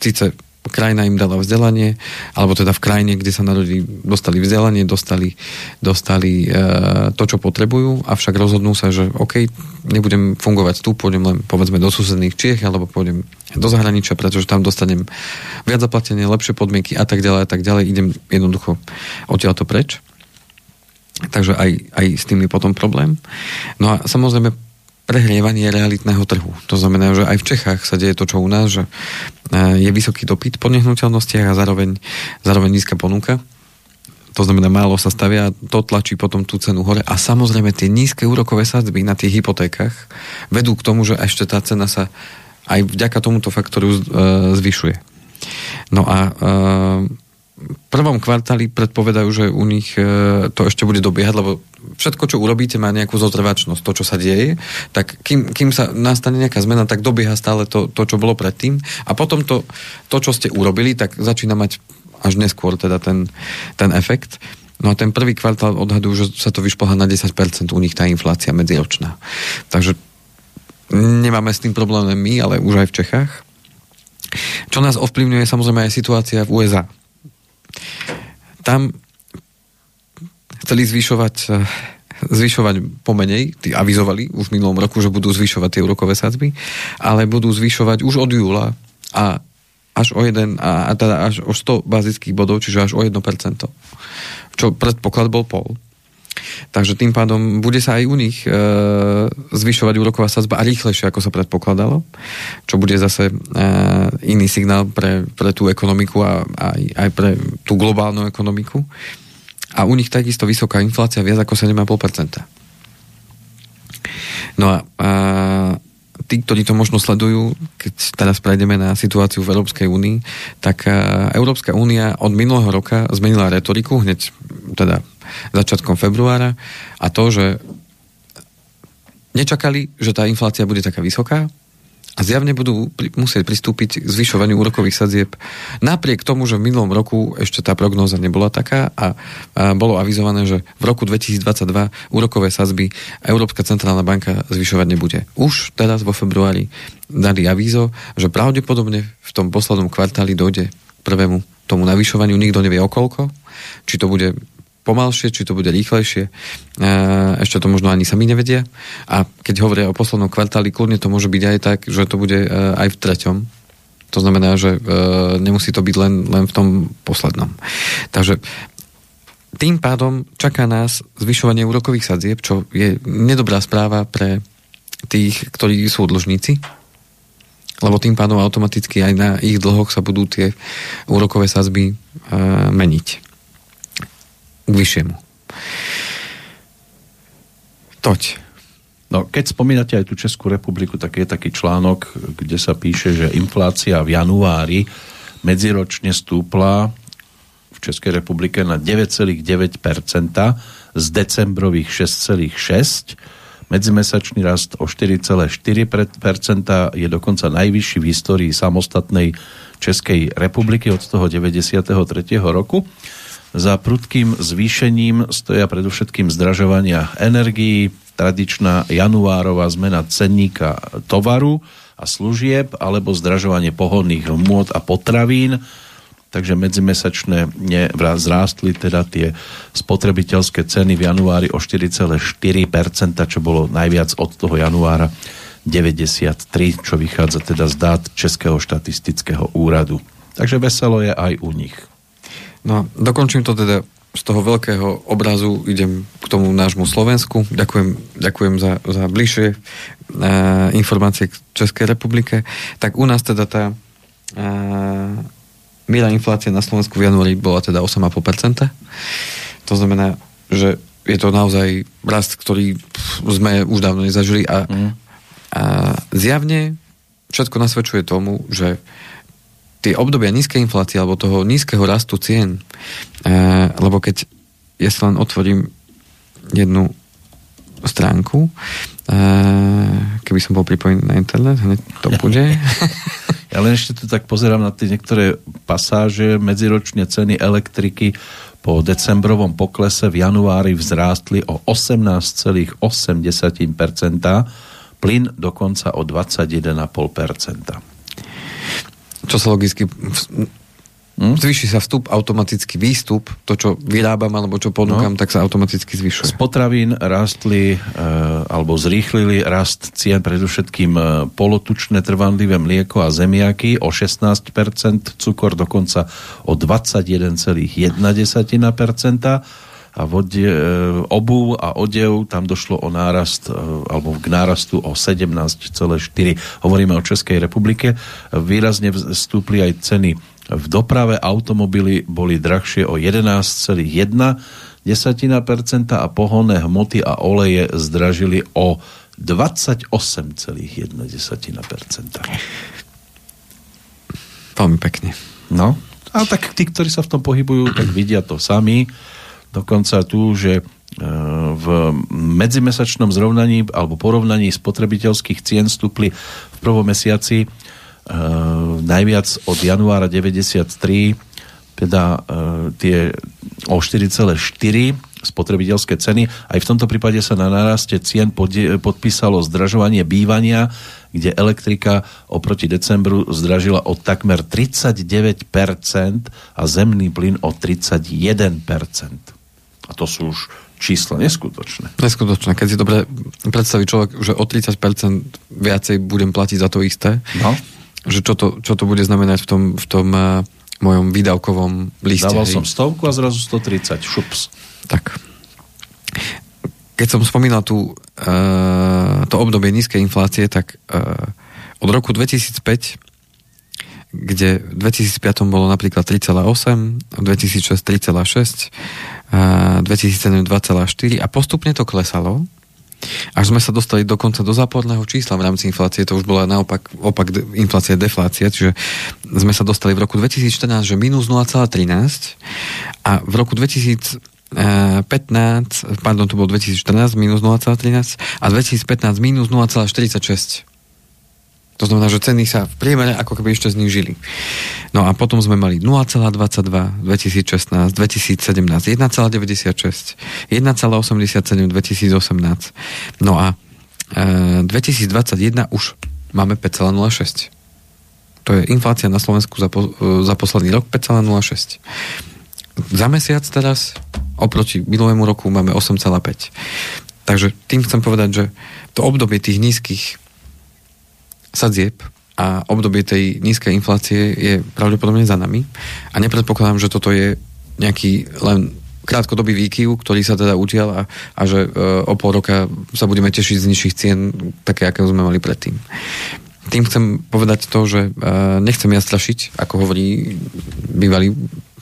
síce krajina im dala vzdelanie, alebo teda v krajine, kde sa narodili, dostali vzdelanie, dostali, dostali e, to, čo potrebujú, avšak rozhodnú sa, že OK, nebudem fungovať tu, pôjdem len povedzme do susedných Čiech, alebo pôjdem do zahraničia, pretože tam dostanem viac zaplatenie, lepšie podmienky a tak ďalej a tak ďalej. Idem jednoducho odtiaľto preč. Takže aj, aj s tým je potom problém. No a samozrejme prehrievanie realitného trhu. To znamená, že aj v Čechách sa deje to, čo u nás, že e, je vysoký dopyt po nehnuteľnostiach a zároveň, zároveň nízka ponuka. To znamená, málo sa stavia, to tlačí potom tú cenu hore. A samozrejme tie nízke úrokové sadzby na tých hypotékach vedú k tomu, že ešte tá cena sa aj vďaka tomuto faktoru e, zvyšuje. No a e, prvom kvartáli predpovedajú, že u nich to ešte bude dobiehať, lebo všetko, čo urobíte, má nejakú zotrvačnosť. To, čo sa deje, tak kým, kým sa nastane nejaká zmena, tak dobieha stále to, to čo bolo predtým. A potom to, to, čo ste urobili, tak začína mať až neskôr teda ten, ten efekt. No a ten prvý kvartál odhadujú, že sa to vyšplhá na 10% u nich tá inflácia medziročná. Takže nemáme s tým problém my, ale už aj v Čechách. Čo nás ovplyvňuje samozrejme aj situácia v USA tam chceli zvyšovať eh, zvyšovať pomenej, avizovali už v minulom roku, že budú zvyšovať tie úrokové sadzby, ale budú zvyšovať už od júla a až o jeden, a, a teda až o 100 bazických bodov, čiže až o 1%. Čo predpoklad bol pol. Takže tým pádom bude sa aj u nich e, zvyšovať úroková sadzba a rýchlejšie, ako sa predpokladalo, čo bude zase e, iný signál pre, pre tú ekonomiku a aj, aj pre tú globálnu ekonomiku. A u nich takisto vysoká inflácia, viac ako 7,5%. No a, a tí, ktorí to možno sledujú, keď teraz prejdeme na situáciu v Európskej únii, tak Európska únia od minulého roka zmenila retoriku, hneď teda začiatkom februára a to, že nečakali, že tá inflácia bude taká vysoká a zjavne budú musieť pristúpiť k zvyšovaniu úrokových sadzieb napriek tomu, že v minulom roku ešte tá prognóza nebola taká a, a bolo avizované, že v roku 2022 úrokové sadzby Európska centrálna banka zvyšovať nebude. Už teraz vo februári dali avízo, že pravdepodobne v tom poslednom kvartáli dojde prvému tomu navyšovaniu, nikto nevie okolko, či to bude pomalšie, či to bude rýchlejšie. E, ešte to možno ani sami nevedia. A keď hovoria o poslednom kvartáli, kľudne to môže byť aj tak, že to bude e, aj v treťom. To znamená, že e, nemusí to byť len, len v tom poslednom. Takže tým pádom čaká nás zvyšovanie úrokových sadzieb, čo je nedobrá správa pre tých, ktorí sú dlžníci, lebo tým pádom automaticky aj na ich dlhoch sa budú tie úrokové sadzby meniť k vyššiemu. Toť. No, keď spomínate aj tú Českú republiku, tak je taký článok, kde sa píše, že inflácia v januári medziročne stúpla v Českej republike na 9,9% z decembrových 6,6%. Medzimesačný rast o 4,4% je dokonca najvyšší v histórii samostatnej Českej republiky od toho 93. roku. Za prudkým zvýšením stoja predovšetkým zdražovania energií, tradičná januárová zmena cenníka tovaru a služieb alebo zdražovanie pohodných hmôt a potravín. takže medzimesačne zrástli teda tie spotrebiteľské ceny v januári o 4,4%, čo bolo najviac od toho januára 93, čo vychádza teda z dát Českého štatistického úradu. Takže veselo je aj u nich. No, dokončím to teda z toho veľkého obrazu idem k tomu nášmu Slovensku. Ďakujem, ďakujem za, za bližšie uh, informácie k Českej republike. Tak u nás teda tá uh, miera inflácie na Slovensku v januári bola teda 8,5%. To znamená, že je to naozaj rast, ktorý sme už dávno nezažili a, mm. a zjavne všetko nasvedčuje tomu, že tie obdobia nízkej inflácie alebo toho nízkeho rastu cien, e, lebo keď ja si len otvorím jednu stránku, e, keby som bol pripojený na internet, hneď to (laughs) bude. Ja len ešte tu tak pozerám na tie niektoré pasáže, medziročne ceny elektriky po decembrovom poklese v januári vzrástli o 18,8%, plyn dokonca o 21,5% čo sa logicky Hm? Zvyší sa vstup, automaticky výstup, to, čo vyrábam alebo čo ponúkam, no. tak sa automaticky zvyšuje. Z potravín rastli e, alebo zrýchlili rast cien predovšetkým e, polotučné trvanlivé mlieko a zemiaky o 16%, cukor dokonca o 21,1% a vodie, e, obu a odev tam došlo o nárast e, alebo k nárastu o 17,4. Hovoríme o Českej republike. Výrazne vstúpli aj ceny v doprave. Automobily boli drahšie o 11,1 desatina a pohonné hmoty a oleje zdražili o 28,1 desatina Veľmi pekne. No, a tak tí, ktorí sa v tom pohybujú, tak vidia to sami dokonca tu, že e, v medzimesačnom zrovnaní alebo porovnaní spotrebiteľských cien stúpli v prvom mesiaci uh, najviac od januára 93 teda uh, tie o 4,4 spotrebiteľské ceny. Aj v tomto prípade sa na naraste cien podpísalo zdražovanie bývania, kde elektrika oproti decembru zdražila o takmer 39% a zemný plyn o 31%. A to sú už čísla neskutočné. Neskutočné. Keď si dobre predstaví človek, že o 30% viacej budem platiť za to isté, no. že čo to, čo to bude znamenať v tom, v tom uh, mojom výdavkovom liste. Dával hej. som stovku a zrazu 130. Šups. Tak. Keď som spomínal tu uh, to obdobie nízkej inflácie, tak uh, od roku 2005 kde v 2005 bolo napríklad 3,8, v 2006 3,6, 2007 2,4 a postupne to klesalo, až sme sa dostali dokonca do záporného čísla v rámci inflácie, to už bola naopak opak de, inflácia, deflácia, čiže sme sa dostali v roku 2014, že minus 0,13 a v roku 2015, pardon, to bolo 2014 minus 0,13 a 2015 minus 0,46. To znamená, že ceny sa v priemere ako keby ešte znížili. No a potom sme mali 0,22 2016, 2017, 1,96, 1,87 2018. No a e, 2021 už máme 5,06. To je inflácia na Slovensku za, po, e, za posledný rok 5,06. Za mesiac teraz oproti minulému roku máme 8,5. Takže tým chcem povedať, že to obdobie tých nízkych sadzieb a obdobie tej nízkej inflácie je pravdepodobne za nami. A nepredpokladám, že toto je nejaký len krátkodobý výkyv, ktorý sa teda utial a, a že e, o pol roka sa budeme tešiť z nižších cien, také, aké sme mali predtým. Tým chcem povedať to, že e, nechcem ja strašiť, ako hovorí bývalý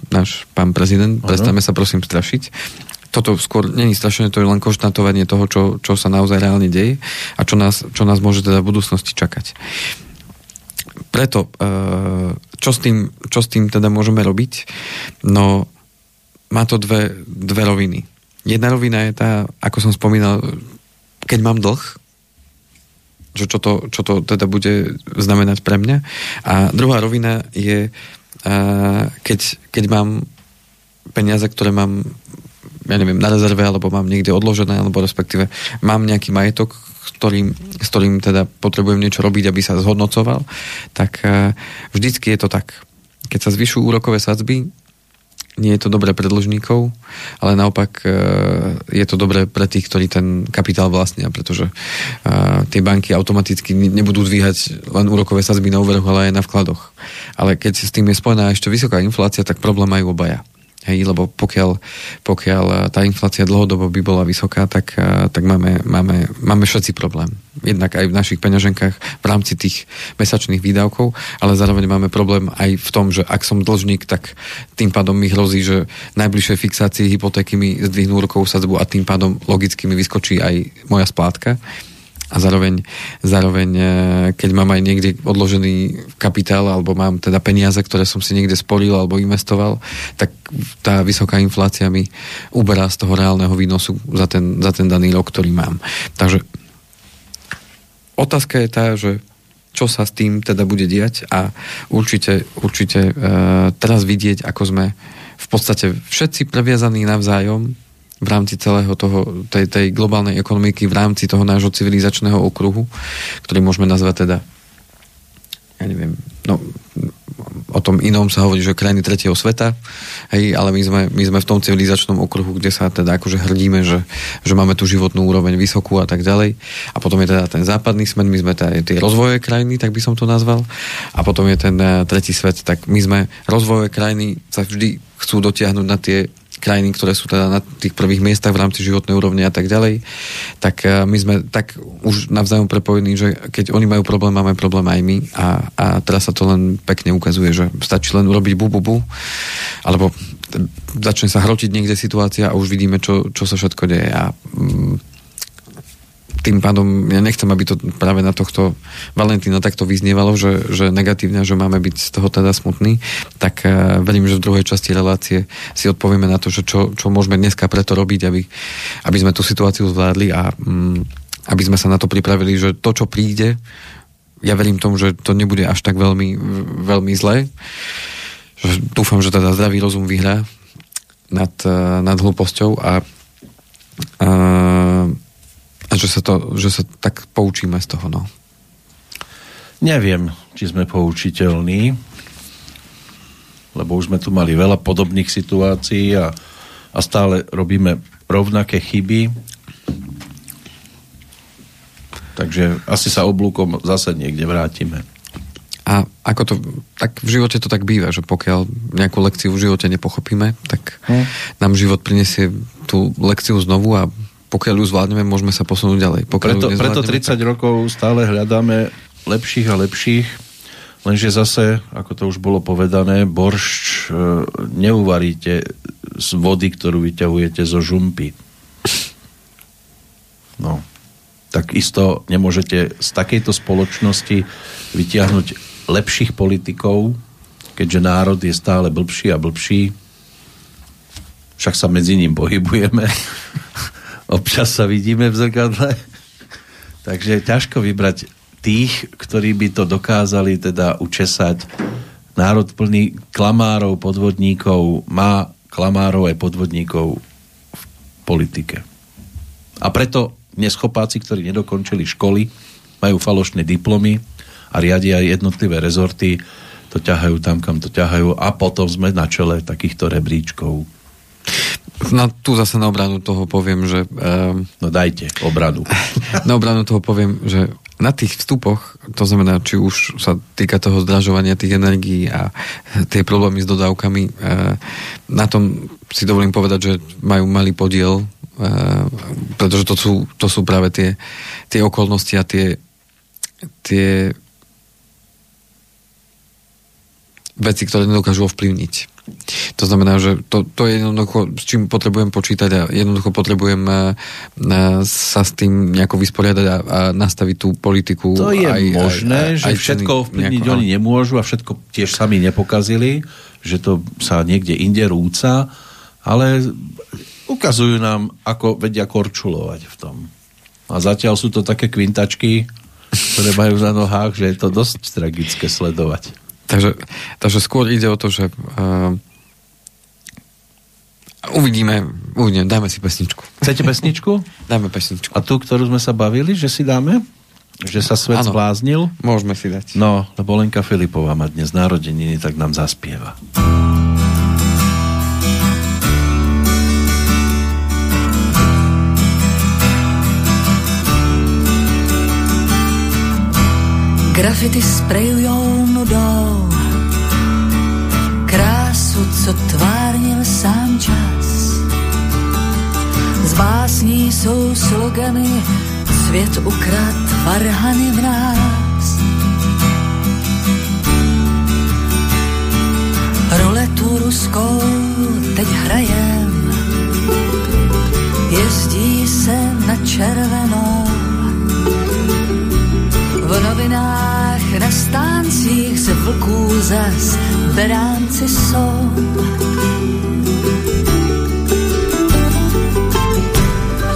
náš pán prezident, prestaneme sa prosím strašiť toto skôr není strašné, to je len konštatovanie toho, čo, čo sa naozaj reálne deje a čo nás, čo nás môže teda v budúcnosti čakať. Preto, e, čo s tým, čo s tým teda môžeme robiť? No, má to dve, dve roviny. Jedna rovina je tá, ako som spomínal, keď mám dlh, že čo to, čo to teda bude znamenať pre mňa. A druhá rovina je, e, keď, keď mám peniaze, ktoré mám ja neviem, na rezerve, alebo mám niekde odložené, alebo respektíve mám nejaký majetok, ktorým, s ktorým teda potrebujem niečo robiť, aby sa zhodnocoval, tak uh, vždycky je to tak. keď sa zvyšujú úrokové sadzby, nie je to dobré pre dlžníkov, ale naopak e, je to dobré pre tých, ktorí ten kapitál vlastnia, pretože e, tie banky automaticky nebudú dvíhať len úrokové sadzby na úveroch, ale aj na vkladoch. Ale keď s tým je spojená ešte vysoká inflácia, tak problém majú obaja. Hej, lebo pokiaľ, pokiaľ eh, tá inflácia dlhodobo by bola vysoká, tak, eh, tak máme, máme, máme všetci problém. Jednak aj v našich peňaženkách v rámci tých mesačných výdavkov, ale zároveň máme problém aj v tom, že ak som dlžník, tak tým pádom mi hrozí, že najbližšej fixácii hypotéky mi zdvihnú rukou sadzbu a tým pádom logicky mi vyskočí aj moja splátka a zároveň, zároveň e, keď mám aj niekde odložený kapitál alebo mám teda peniaze, ktoré som si niekde sporil alebo investoval, tak tá vysoká inflácia mi uberá z toho reálneho výnosu za ten, za ten daný rok, ktorý mám. Takže otázka je tá, že čo sa s tým teda bude diať a určite, určite e, teraz vidieť, ako sme v podstate všetci previazaní navzájom, v rámci celého toho, tej, tej globálnej ekonomiky, v rámci toho nášho civilizačného okruhu, ktorý môžeme nazvať teda ja neviem, no, o tom inom sa hovorí, že krajiny tretieho sveta, hej, ale my sme, my sme v tom civilizačnom okruhu, kde sa teda akože hrdíme, že, že máme tú životnú úroveň vysokú a tak ďalej. A potom je teda ten západný smet, my sme teda tie rozvojové krajiny, tak by som to nazval. A potom je ten uh, tretí svet, tak my sme rozvojové krajiny sa vždy chcú dotiahnuť na tie krajiny, ktoré sú teda na tých prvých miestach v rámci životnej úrovne a tak ďalej, tak eh, my sme tak už navzájom prepojení, že keď oni majú problém, máme problém aj my a, a teraz sa to len pekne ukazuje, že stačí len urobiť bu, bu, bu alebo začne sa hrotiť niekde situácia a už vidíme, čo, čo sa všetko deje a mm, tým pádom ja nechcem, aby to práve na tohto Valentína takto vyznievalo, že, že negatívne, že máme byť z toho teda smutný, tak uh, verím, že v druhej časti relácie si odpovieme na to, že čo, čo môžeme dneska preto robiť, aby, aby sme tú situáciu zvládli a um, aby sme sa na to pripravili, že to, čo príde, ja verím tomu, že to nebude až tak veľmi, veľmi zlé. Dúfam, že teda zdravý rozum vyhrá nad, uh, nad hlúposťou a uh, a že sa, to, že sa tak poučíme z toho, no. Neviem, či sme poučiteľní, lebo už sme tu mali veľa podobných situácií a, a stále robíme rovnaké chyby. Takže asi sa oblúkom zase niekde vrátime. A ako to, tak v živote to tak býva, že pokiaľ nejakú lekciu v živote nepochopíme, tak hm. nám život prinesie tú lekciu znovu a pokiaľ ju zvládneme, môžeme sa posunúť ďalej. Pokiaľ preto, preto 30 tak... rokov stále hľadáme lepších a lepších, lenže zase, ako to už bolo povedané, boršč e, neuvaríte z vody, ktorú vyťahujete zo žumpy. No. Tak isto nemôžete z takejto spoločnosti vyťahnuť lepších politikov, keďže národ je stále blbší a blbší. Však sa medzi ním pohybujeme. (laughs) občas sa vidíme v zrkadle. (laughs) Takže ťažko vybrať tých, ktorí by to dokázali teda učesať. Národ plný klamárov, podvodníkov, má klamárov aj podvodníkov v politike. A preto neschopáci, ktorí nedokončili školy, majú falošné diplomy a riadia jednotlivé rezorty, to ťahajú tam, kam to ťahajú a potom sme na čele takýchto rebríčkov. No tu zase na obranu toho poviem, že... Um, no dajte obranu. (laughs) na obranu toho poviem, že na tých vstupoch, to znamená, či už sa týka toho zdražovania tých energií a tie problémy s dodávkami, uh, na tom si dovolím povedať, že majú malý podiel, uh, pretože to sú, to sú práve tie, tie okolnosti a tie, tie veci, ktoré nedokážu ovplyvniť. To znamená, že to, to je jednoducho, s čím potrebujem počítať a jednoducho potrebujem uh, sa s tým nejako vysporiadať a, a nastaviť tú politiku. To je aj, možné, aj, aj, že aj všetko ovplyvniť oni nemôžu a všetko tiež sami nepokazili, že to sa niekde inde rúca, ale ukazujú nám, ako vedia korčulovať v tom. A zatiaľ sú to také kvintačky, ktoré majú na nohách, že je to dosť tragické sledovať. Takže, takže skôr ide o to, že uh, uvidíme, uvidíme, dáme si pesničku. Chcete pesničku? (laughs) dáme pesničku. A tú, ktorú sme sa bavili, že si dáme? že sa svet ano, zbláznil? Môžeme si dať. No, lebo Lenka Filipová má dnes narodeniny, tak nám zaspieva. Grafity sprejujou nudou co tvárnil sám čas. Z básní jsou slogany Svět ukrad varhany v nás. Roletu ruskou teď hrajem Jezdí se na červenou v novinách, na stáncích z vlků zas beránci jsou.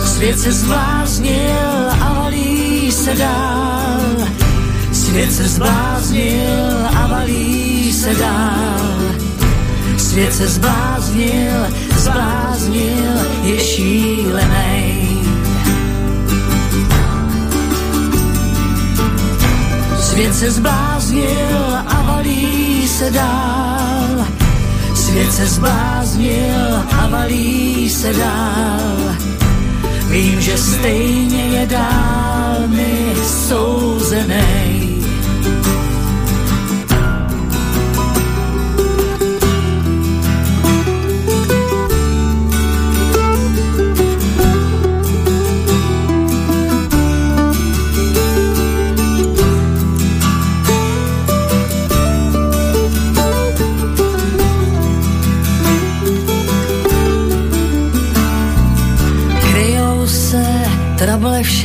Svět se zbláznil a valí se dál. Svět se zbláznil a valí se dál. Svět se zbláznil, zbláznil, je šílenej. Svět se zbláznil a valí se dál. Svět se zbláznil a valí se dál. Vím, že stejně je dál mi souzenej.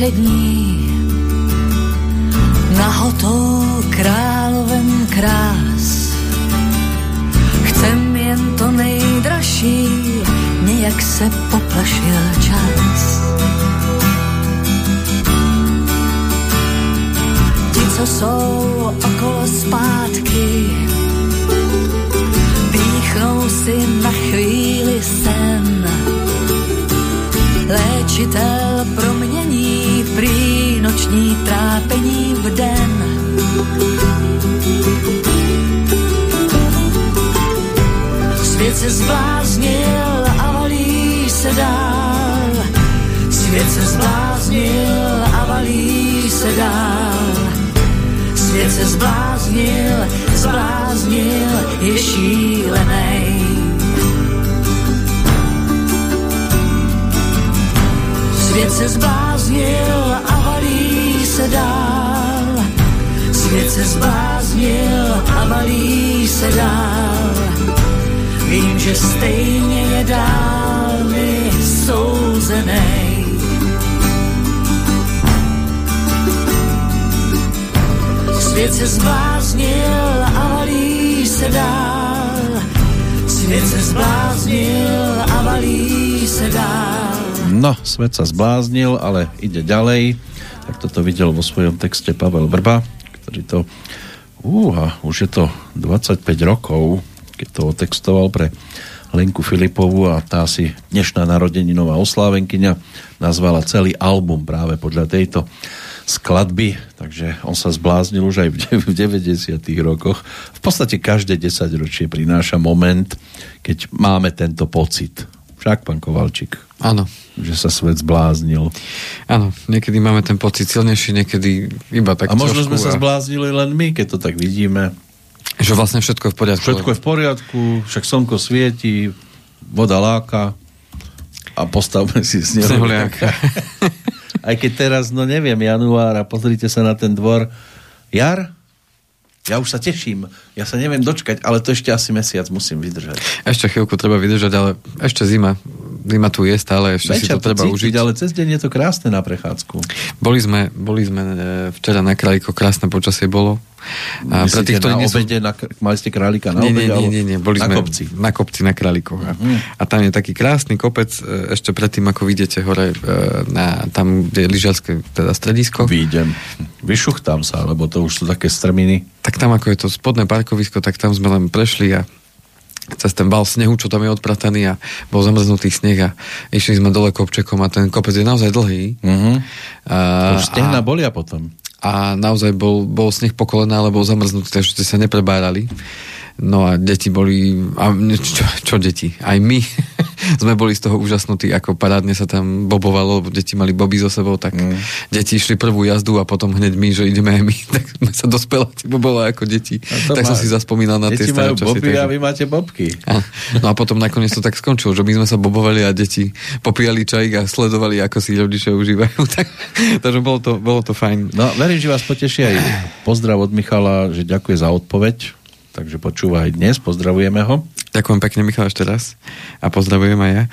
Trable všední, nahotou královem krás. Chcem jen to nejdražší, nějak se poplašil čas. Ti, co jsou okolo zpátky, píchnou si na chvíli sen Léčitel noční trápení v den. Svět se zbláznil a valí se dál. Svět se zbláznil a valí se dál. Svět se zbláznil, zbláznil, je šílenej. Svět se zbláznil Svět se zbláznil a valí se dál. Vím, že stejně je dál mi souzenej. Svět se zbláznil a valí se dál. Svět se zbláznil a valí se dál. No, svet sa zbláznil, ale ide ďalej. Tak toto videl vo svojom texte Pavel Vrba, ktorý to... Úha, už je to 25 rokov, keď to otextoval pre Lenku Filipovu a tá si dnešná narodeninová oslávenkyňa nazvala celý album práve podľa tejto skladby, takže on sa zbláznil už aj v 90 rokoch. V podstate každé 10 ročie prináša moment, keď máme tento pocit. Však, pán Kovalčík. Áno, že sa svet zbláznil. Áno, niekedy máme ten pocit silnejší, niekedy iba tak A možno sme a... sa zbláznili len my, keď to tak vidíme. Že vlastne všetko je v poriadku. Všetko je v poriadku, však slnko svieti, voda láka a postavme si snehuliak. (laughs) Aj keď teraz, no neviem, január a pozrite sa na ten dvor. Jar? Ja už sa teším. Ja sa neviem dočkať, ale to ešte asi mesiac musím vydržať. Ešte chvíľku treba vydržať, ale ešte zima. Zima tu je stále, ešte Večer si to treba cítiť, užiť. Ale cez deň je to krásne na prechádzku. Boli sme, boli sme e, včera na Krajko, krásne počasie bolo. A pre tých, ktorí na sú... obede, na, mali ste králika na nie, obede? Nie, nie, nie, boli na sme kopci. na kopci na králikoch. Uh-huh. A tam je taký krásny kopec, e, ešte predtým, ako vidíte hore, e, na, tam, kde je lyžiarske teda stredisko. Výjdem. Vyšuchtám sa, lebo to už sú také strminy. Tak tam, ako je to spodné parkovisko, tak tam sme len prešli a cez ten bal snehu, čo tam je odprataný a bol zamrznutý sneh a išli sme dole kopčekom a ten kopec je naozaj dlhý. Uh-huh. A, Už stehna a, bolia potom. a naozaj bol, bol sneh po kolena, alebo zamrznutý, takže ste sa neprebárali. No a deti boli, a čo, čo deti? Aj my (laughs) (laughs) sme boli z toho úžasnutí, ako parádne sa tam bobovalo, deti mali boby so sebou, tak mm. deti išli prvú jazdu a potom hneď my, že ideme aj my, (laughs) tak sme sa dospeláci bobolo ako deti. Tak má... som si zaspomínal na tie staré časy. Boby takže... a vy máte bobky. A, no a potom nakoniec to tak skončilo, že my sme sa bobovali a deti popíjali čajík a sledovali, ako si rodičia užívajú. (laughs) tak, takže bolo to, bolo to fajn. No verím, že vás poteší aj pozdrav od Michala, že ďakuje za odpoveď takže počúva aj dnes, pozdravujeme ho. Ďakujem pekne, Michal, ešte raz. A pozdravujem aj ja.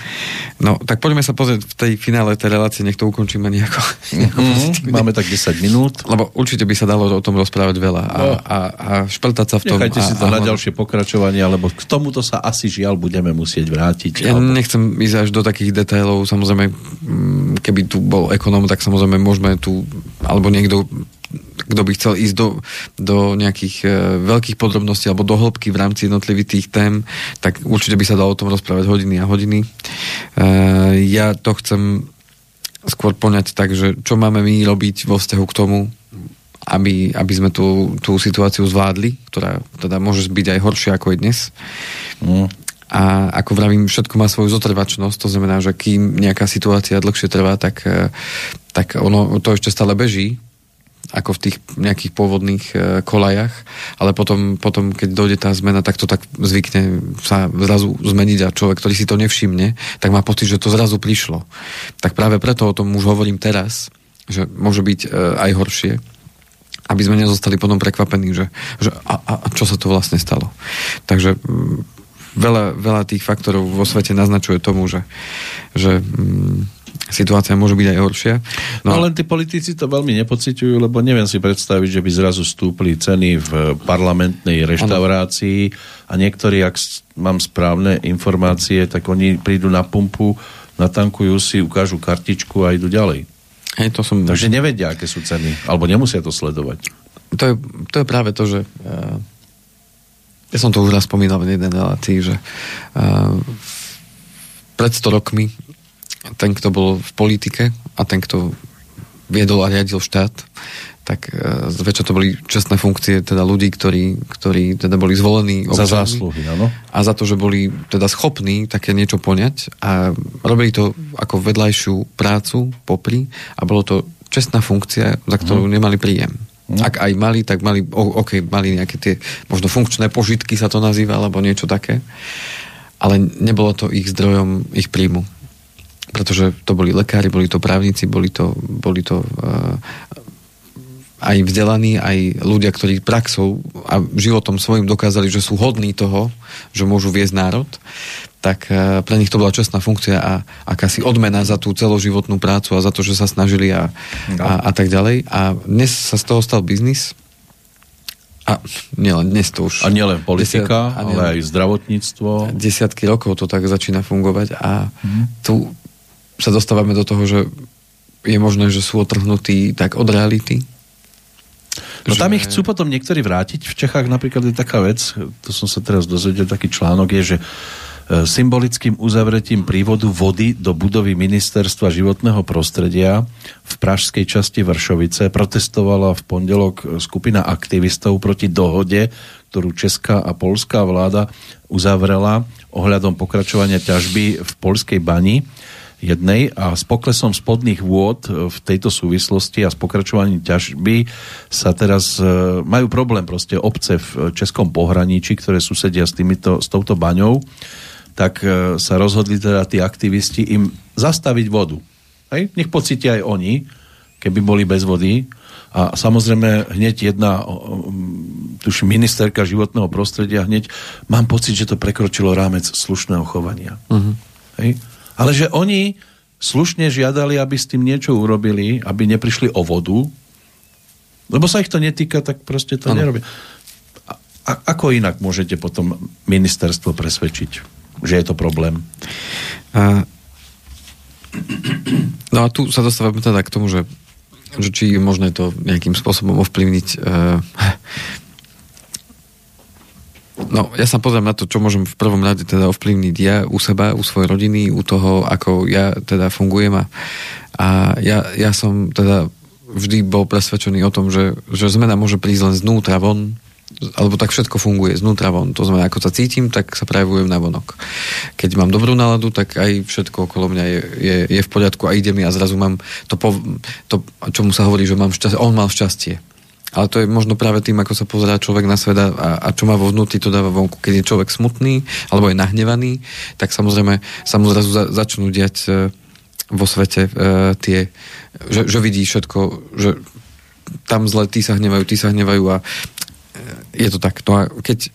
No, tak poďme sa pozrieť v tej finále tej relácie, nech to ukončíme nejako. nejako mm, máme tak 10 minút. Lebo určite by sa dalo o tom rozprávať veľa a, no. a, a šprtať sa v tom. Nechajte a, si to a, na ďalšie pokračovanie, lebo k tomuto sa asi žiaľ budeme musieť vrátiť. Ja alebo... nechcem ísť až do takých detailov, samozrejme, mm, keby tu bol ekonóm, tak samozrejme môžeme tu, alebo niekto kto by chcel ísť do, do nejakých e, veľkých podrobností alebo do hĺbky v rámci jednotlivých tých tém, tak určite by sa dalo o tom rozprávať hodiny a hodiny. E, ja to chcem skôr poňať tak, že čo máme my robiť vo vzťahu k tomu, aby, aby sme tú, tú situáciu zvládli, ktorá teda môže byť aj horšia ako je dnes. Mm. A ako vravím, všetko má svoju zotrvačnosť, to znamená, že kým nejaká situácia dlhšie trvá, tak, e, tak ono to ešte stále beží, ako v tých nejakých pôvodných e, kolajach, ale potom, potom, keď dojde tá zmena, tak to tak zvykne sa zrazu zmeniť a človek, ktorý si to nevšimne, tak má pocit, že to zrazu prišlo. Tak práve preto o tom už hovorím teraz, že môže byť e, aj horšie, aby sme nezostali potom prekvapení, že, že a, a čo sa to vlastne stalo. Takže mm, veľa, veľa tých faktorov vo svete naznačuje tomu, že, že mm, situácia môže byť aj horšia. No, no len tí politici to veľmi nepociťujú, lebo neviem si predstaviť, že by zrazu stúpli ceny v parlamentnej reštaurácii ano. a niektorí, ak mám správne informácie, tak oni prídu na pumpu, natankujú si, ukážu kartičku a idú ďalej. Hej, to som... Takže nevedia, aké sú ceny, alebo nemusia to sledovať. To je, to je práve to, že uh, ja som to už raz spomínal v jednej relácii, že uh, pred 100 rokmi ten, kto bol v politike a ten, kto viedol a riadil štát, tak uh, zväčša to boli čestné funkcie teda ľudí, ktorí, ktorí teda boli zvolení občanmi. Za zásluhy, áno. A za to, že boli teda schopní také niečo poňať a robili to ako vedľajšiu prácu popri a bolo to čestná funkcia, za ktorú mm. nemali príjem. Mm. Ak aj mali, tak mali, ok, mali nejaké tie možno funkčné požitky sa to nazýva, alebo niečo také, ale nebolo to ich zdrojom ich príjmu pretože to boli lekári, boli to právnici, boli to, boli to uh, aj vzdelaní, aj ľudia, ktorí praxou a životom svojim dokázali, že sú hodní toho, že môžu viesť národ, tak uh, pre nich to bola čestná funkcia a akási odmena za tú celoživotnú prácu a za to, že sa snažili a, no. a, a tak ďalej. A dnes sa z toho stal biznis, a nielen dnes to už... A nielen politika, desiat, a nielen, ale aj zdravotníctvo. Desiatky rokov to tak začína fungovať a mm. tu sa dostávame do toho, že je možné, že sú otrhnutí tak od reality. No že... tam ich chcú potom niektorí vrátiť. V Čechách napríklad je taká vec, to som sa teraz dozvedel, taký článok je, že e, symbolickým uzavretím prívodu vody do budovy Ministerstva životného prostredia v pražskej časti Vršovice protestovala v pondelok skupina aktivistov proti dohode, ktorú česká a polská vláda uzavrela ohľadom pokračovania ťažby v polskej bani jednej a s poklesom spodných vôd e, v tejto súvislosti a s pokračovaním ťažby sa teraz e, majú problém proste obce v českom pohraničí, ktoré susedia s, týmito, s touto baňou, tak e, sa rozhodli teda tí aktivisti im zastaviť vodu. Hej? Nech pocítia aj oni, keby boli bez vody. A samozrejme hneď jedna, tuším, ministerka životného prostredia hneď, mám pocit, že to prekročilo rámec slušného chovania. Uh-huh. Hej? Ale že oni slušne žiadali, aby s tým niečo urobili, aby neprišli o vodu, lebo sa ich to netýka, tak proste to ano. nerobia. A, a ako inak môžete potom ministerstvo presvedčiť, že je to problém? A, no a tu sa dostávame teda k tomu, že, že či je možné to nejakým spôsobom ovplyvniť uh, No, ja sa pozriem na to, čo môžem v prvom rade teda ovplyvniť ja u seba, u svojej rodiny, u toho, ako ja teda fungujem a, a ja, ja som teda vždy bol presvedčený o tom, že, že zmena môže prísť len znútra von, alebo tak všetko funguje znútra von. To znamená, ako sa cítim, tak sa prejavujem na vonok. Keď mám dobrú náladu, tak aj všetko okolo mňa je, je, je v poriadku a ide mi a zrazu mám to, po, to čomu sa hovorí, že mám šťastie, on mal šťastie. Ale to je možno práve tým, ako sa pozerá človek na svet a, a čo má vo vnútri, to dáva vonku. Keď je človek smutný alebo je nahnevaný, tak samozrejme sa mu zrazu za, začnú diať e, vo svete e, tie, že, že vidí všetko, že tam zle, tí sa hnevajú, tí sa hnevajú a je to tak. No a keď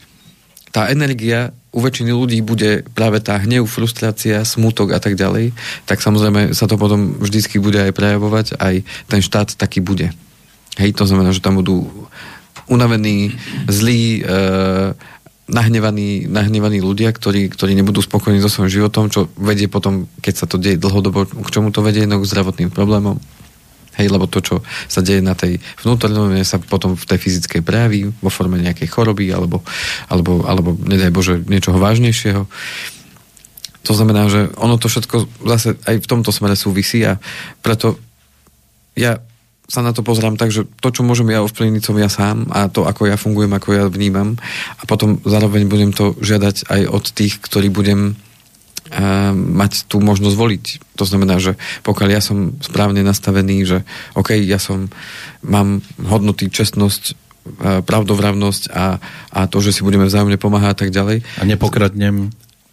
tá energia u väčšiny ľudí bude práve tá hnev, frustrácia, smutok a tak ďalej, tak samozrejme sa to potom vždycky bude aj prejavovať, aj ten štát taký bude. Hej, to znamená, že tam budú unavení, zlí, e, nahnevaní, nahnevaní ľudia, ktorí, ktorí nebudú spokojní so svojím životom, čo vedie potom, keď sa to deje dlhodobo, k čomu to vedie, no k zdravotným problémom. Hej, lebo to, čo sa deje na tej vnútornej, sa potom v tej fyzickej prejaví vo forme nejakej choroby alebo, alebo, alebo nedaj Bože, niečoho vážnejšieho. To znamená, že ono to všetko zase aj v tomto smere súvisí a preto ja sa na to pozerám tak, že to, čo môžem ja ovplyvniť, som ja sám a to, ako ja fungujem, ako ja vnímam a potom zároveň budem to žiadať aj od tých, ktorí budem mať tú možnosť voliť. To znamená, že pokiaľ ja som správne nastavený, že OK, ja som, mám hodnoty, čestnosť, pravdovravnosť a, a to, že si budeme vzájomne pomáhať a tak ďalej. A nepokradnem.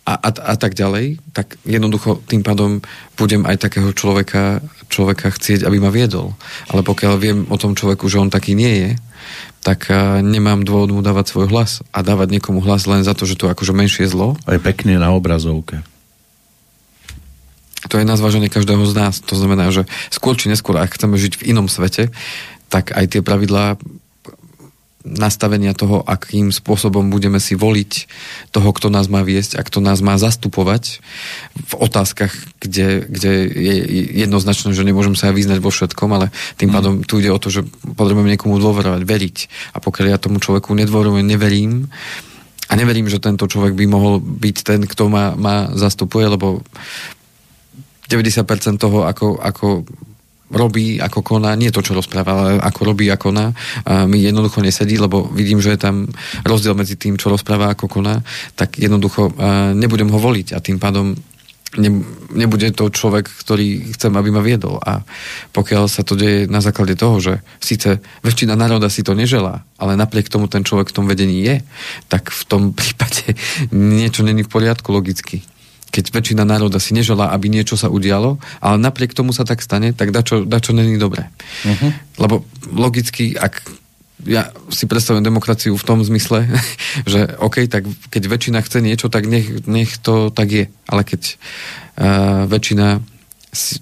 A, a, a tak ďalej, tak jednoducho tým pádom budem aj takého človeka, človeka chcieť, aby ma viedol. Ale pokiaľ viem o tom človeku, že on taký nie je, tak nemám dôvod mu dávať svoj hlas a dávať niekomu hlas len za to, že to akože menšie zlo. A je pekne na obrazovke to je na zváženie každého z nás. To znamená, že skôr či neskôr, ak chceme žiť v inom svete, tak aj tie pravidlá nastavenia toho, akým spôsobom budeme si voliť toho, kto nás má viesť a kto nás má zastupovať v otázkach, kde, kde je jednoznačné, že nemôžem sa aj vyznať vo všetkom, ale tým mhm. pádom tu ide o to, že potrebujem niekomu dôverovať, veriť. A pokiaľ ja tomu človeku nedôverujem, neverím, a neverím, že tento človek by mohol byť ten, kto ma, ma zastupuje, lebo 90% toho, ako, ako robí, ako koná, nie to, čo rozpráva, ale ako robí a koná, a mi jednoducho nesedí, lebo vidím, že je tam rozdiel medzi tým, čo rozpráva, ako koná, tak jednoducho nebudem ho voliť a tým pádom ne, nebude to človek, ktorý chcem, aby ma viedol. A pokiaľ sa to deje na základe toho, že síce väčšina národa si to neželá, ale napriek tomu ten človek v tom vedení je, tak v tom (laughs) prípade niečo není v poriadku logicky keď väčšina národa si neželá, aby niečo sa udialo, ale napriek tomu sa tak stane, tak dačo, dačo není dobré. Uh-huh. Lebo logicky, ak ja si predstavujem demokraciu v tom zmysle, (laughs) že OK, tak keď väčšina chce niečo, tak nech, nech to tak je. Ale keď uh, väčšina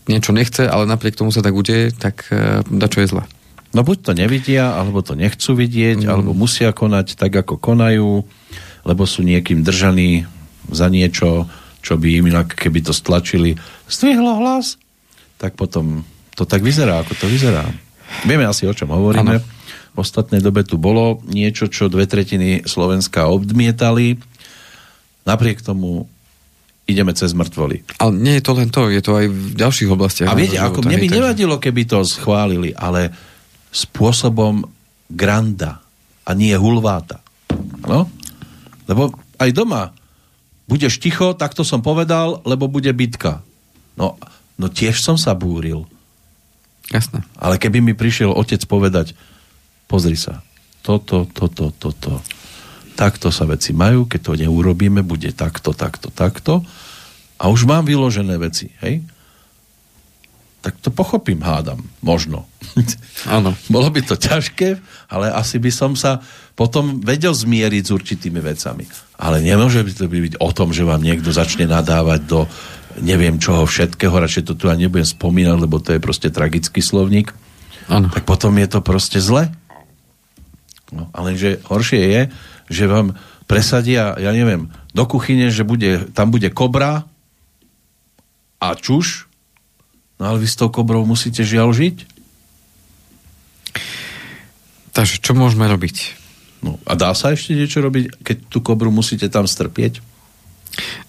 niečo nechce, ale napriek tomu sa tak udeje, tak uh, dačo je zle. No buď to nevidia, alebo to nechcú vidieť, mm. alebo musia konať tak, ako konajú, lebo sú niekým držaní za niečo, čo by im inak, keby to stlačili, zdvihlo hlas, tak potom to tak vyzerá, ako to vyzerá. Vieme asi, o čom hovoríme. Ano. V ostatnej dobe tu bolo niečo, čo dve tretiny Slovenska odmietali. Napriek tomu ideme cez mŕtvoly. Ale nie je to len to, je to aj v ďalších oblastiach. A viete, ako mne by nevadilo, keby to schválili, ale spôsobom granda a nie hulváta. No? Lebo aj doma budeš ticho, tak to som povedal, lebo bude bitka. No, no tiež som sa búril. Jasné. Ale keby mi prišiel otec povedať, pozri sa, toto, toto, toto, takto sa veci majú, keď to neurobíme, bude takto, takto, takto. A už mám vyložené veci, hej? Tak to pochopím, hádam, možno. (laughs) Áno. Bolo by to ťažké, ale asi by som sa potom vedel zmieriť s určitými vecami. Ale nemôže to byť o tom, že vám niekto začne nadávať do neviem čoho všetkého, radšej to tu ani nebudem spomínať, lebo to je proste tragický slovník. Ano. Tak potom je to proste zle. No, ale že horšie je, že vám presadia, ja neviem, do kuchyne, že bude, tam bude kobra a čuš, no ale vy s tou kobrou musíte žiaľ žiť. Takže čo môžeme robiť? No, a dá sa ešte niečo robiť, keď tú kobru musíte tam strpieť?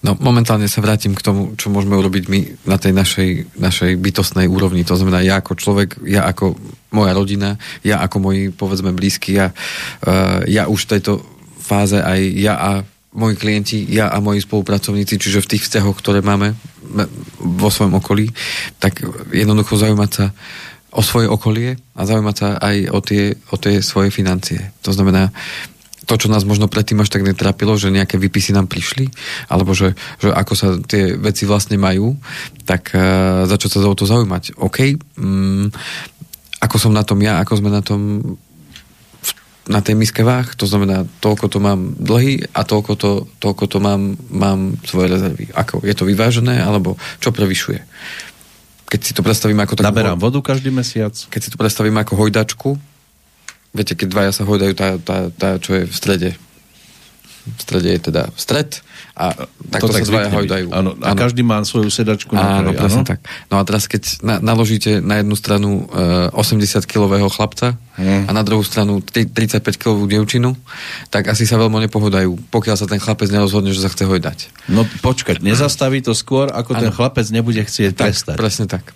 No momentálne sa vrátim k tomu, čo môžeme urobiť my na tej našej, našej bytostnej úrovni. To znamená, ja ako človek, ja ako moja rodina, ja ako moji, povedzme, blízky, ja, uh, ja už v tejto fáze aj ja a moji klienti, ja a moji spolupracovníci, čiže v tých vzťahoch, ktoré máme vo svojom okolí, tak jednoducho zaujímať sa o svoje okolie a zaujímať sa aj o tie, o tie svoje financie. To znamená, to, čo nás možno predtým až tak netrapilo, že nejaké výpisy nám prišli, alebo že, že ako sa tie veci vlastne majú, tak uh, začať sa o to zaujímať. OK, um, ako som na tom ja, ako sme na tom na tej miske váh, to znamená, toľko to mám dlhy a toľko to, toľko to mám, mám svoje rezervy. Ako, je to vyvážené, alebo čo prevyšuje? Keď si to predstavím ako takú... Naberám vodu každý mesiac. Keď si to predstavím ako hojdačku, viete, keď dvaja sa hojdajú, tá, tá, tá, čo je v strede. V strede je teda stred a takto to tak sa dvaja hojdajú. Áno, a ano. každý má svoju sedačku na Áno, presne tak. No a teraz, keď na, naložíte na jednu stranu uh, 80-kilového chlapca hmm. a na druhú stranu 35-kilovú dievčinu, tak asi sa veľmi nepohodajú, pokiaľ sa ten chlapec nerozhodne, že sa chce hojdať. No počkať, nezastaví to skôr, ako ano. ten chlapec nebude chcieť tak, prestať. Presne tak.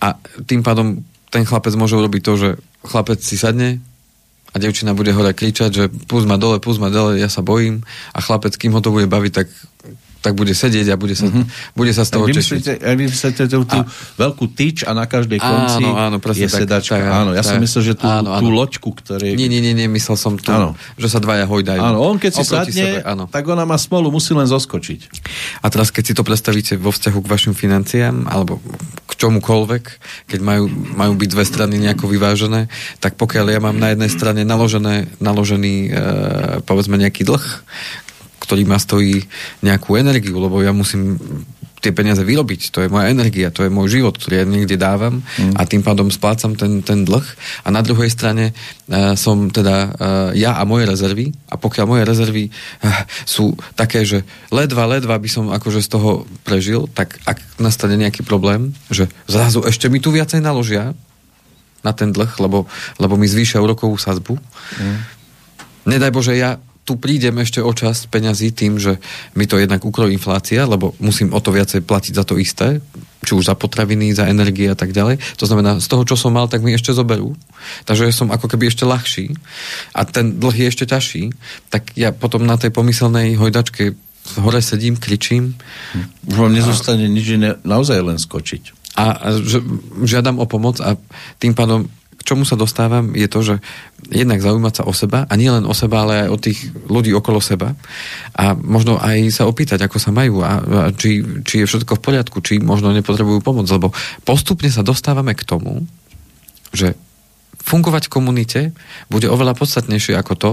A tým pádom ten chlapec môže urobiť to, že chlapec si sadne, a devčina bude hore kričať, že púsť ma dole, púsť ma dole, ja sa bojím. A chlapec, kým ho to bude baviť, tak tak bude sedieť a bude sa, mm-hmm. bude sa z toho tešiť. Vy myslíte tú, tú a, veľkú tyč a na každej konci áno, áno, je tak, sedačka. Tak, áno, ja tak, som myslel, že tú, áno, áno. tú loďku, ktorý... Nie, nie, nie, nie, myslel som tu, áno. že sa dvaja hojdajú. Áno, on keď si sadne, sebe, áno. tak ona má smolu, musí len zoskočiť. A teraz, keď si to predstavíte vo vzťahu k vašim financiám, alebo k čomukoľvek, keď majú, majú byť dve strany nejako vyvážené, tak pokiaľ ja mám na jednej strane naložené, naložený, e, povedzme, nejaký dlh, ktorý ma stojí nejakú energiu, lebo ja musím tie peniaze vyrobiť. To je moja energia, to je môj život, ktorý ja niekde dávam mm. a tým pádom splácam ten, ten dlh. A na druhej strane uh, som teda uh, ja a moje rezervy a pokiaľ moje rezervy uh, sú také, že ledva, ledva by som akože z toho prežil, tak ak nastane nejaký problém, že zrazu ešte mi tu viacej naložia na ten dlh, lebo, lebo mi zvýšia úrokovú sazbu. Mm. Nedaj Bože, ja tu prídem ešte o časť peňazí tým, že mi to jednak ukrojí inflácia, lebo musím o to viacej platiť za to isté, či už za potraviny, za energie a tak ďalej. To znamená, z toho, čo som mal, tak mi ešte zoberú. Takže som ako keby ešte ľahší a ten dlh je ešte ťažší, tak ja potom na tej pomyselnej hojdačke hore sedím, kričím. Už vám nezostane a... nič iné, naozaj len skočiť. A, a žiadam o pomoc a tým pádom čomu sa dostávam, je to, že jednak zaujímať sa o seba a nie len o seba, ale aj o tých ľudí okolo seba. A možno aj sa opýtať, ako sa majú a, a či, či je všetko v poriadku, či možno nepotrebujú pomoc, lebo postupne sa dostávame k tomu, že fungovať v komunite bude oveľa podstatnejšie ako to,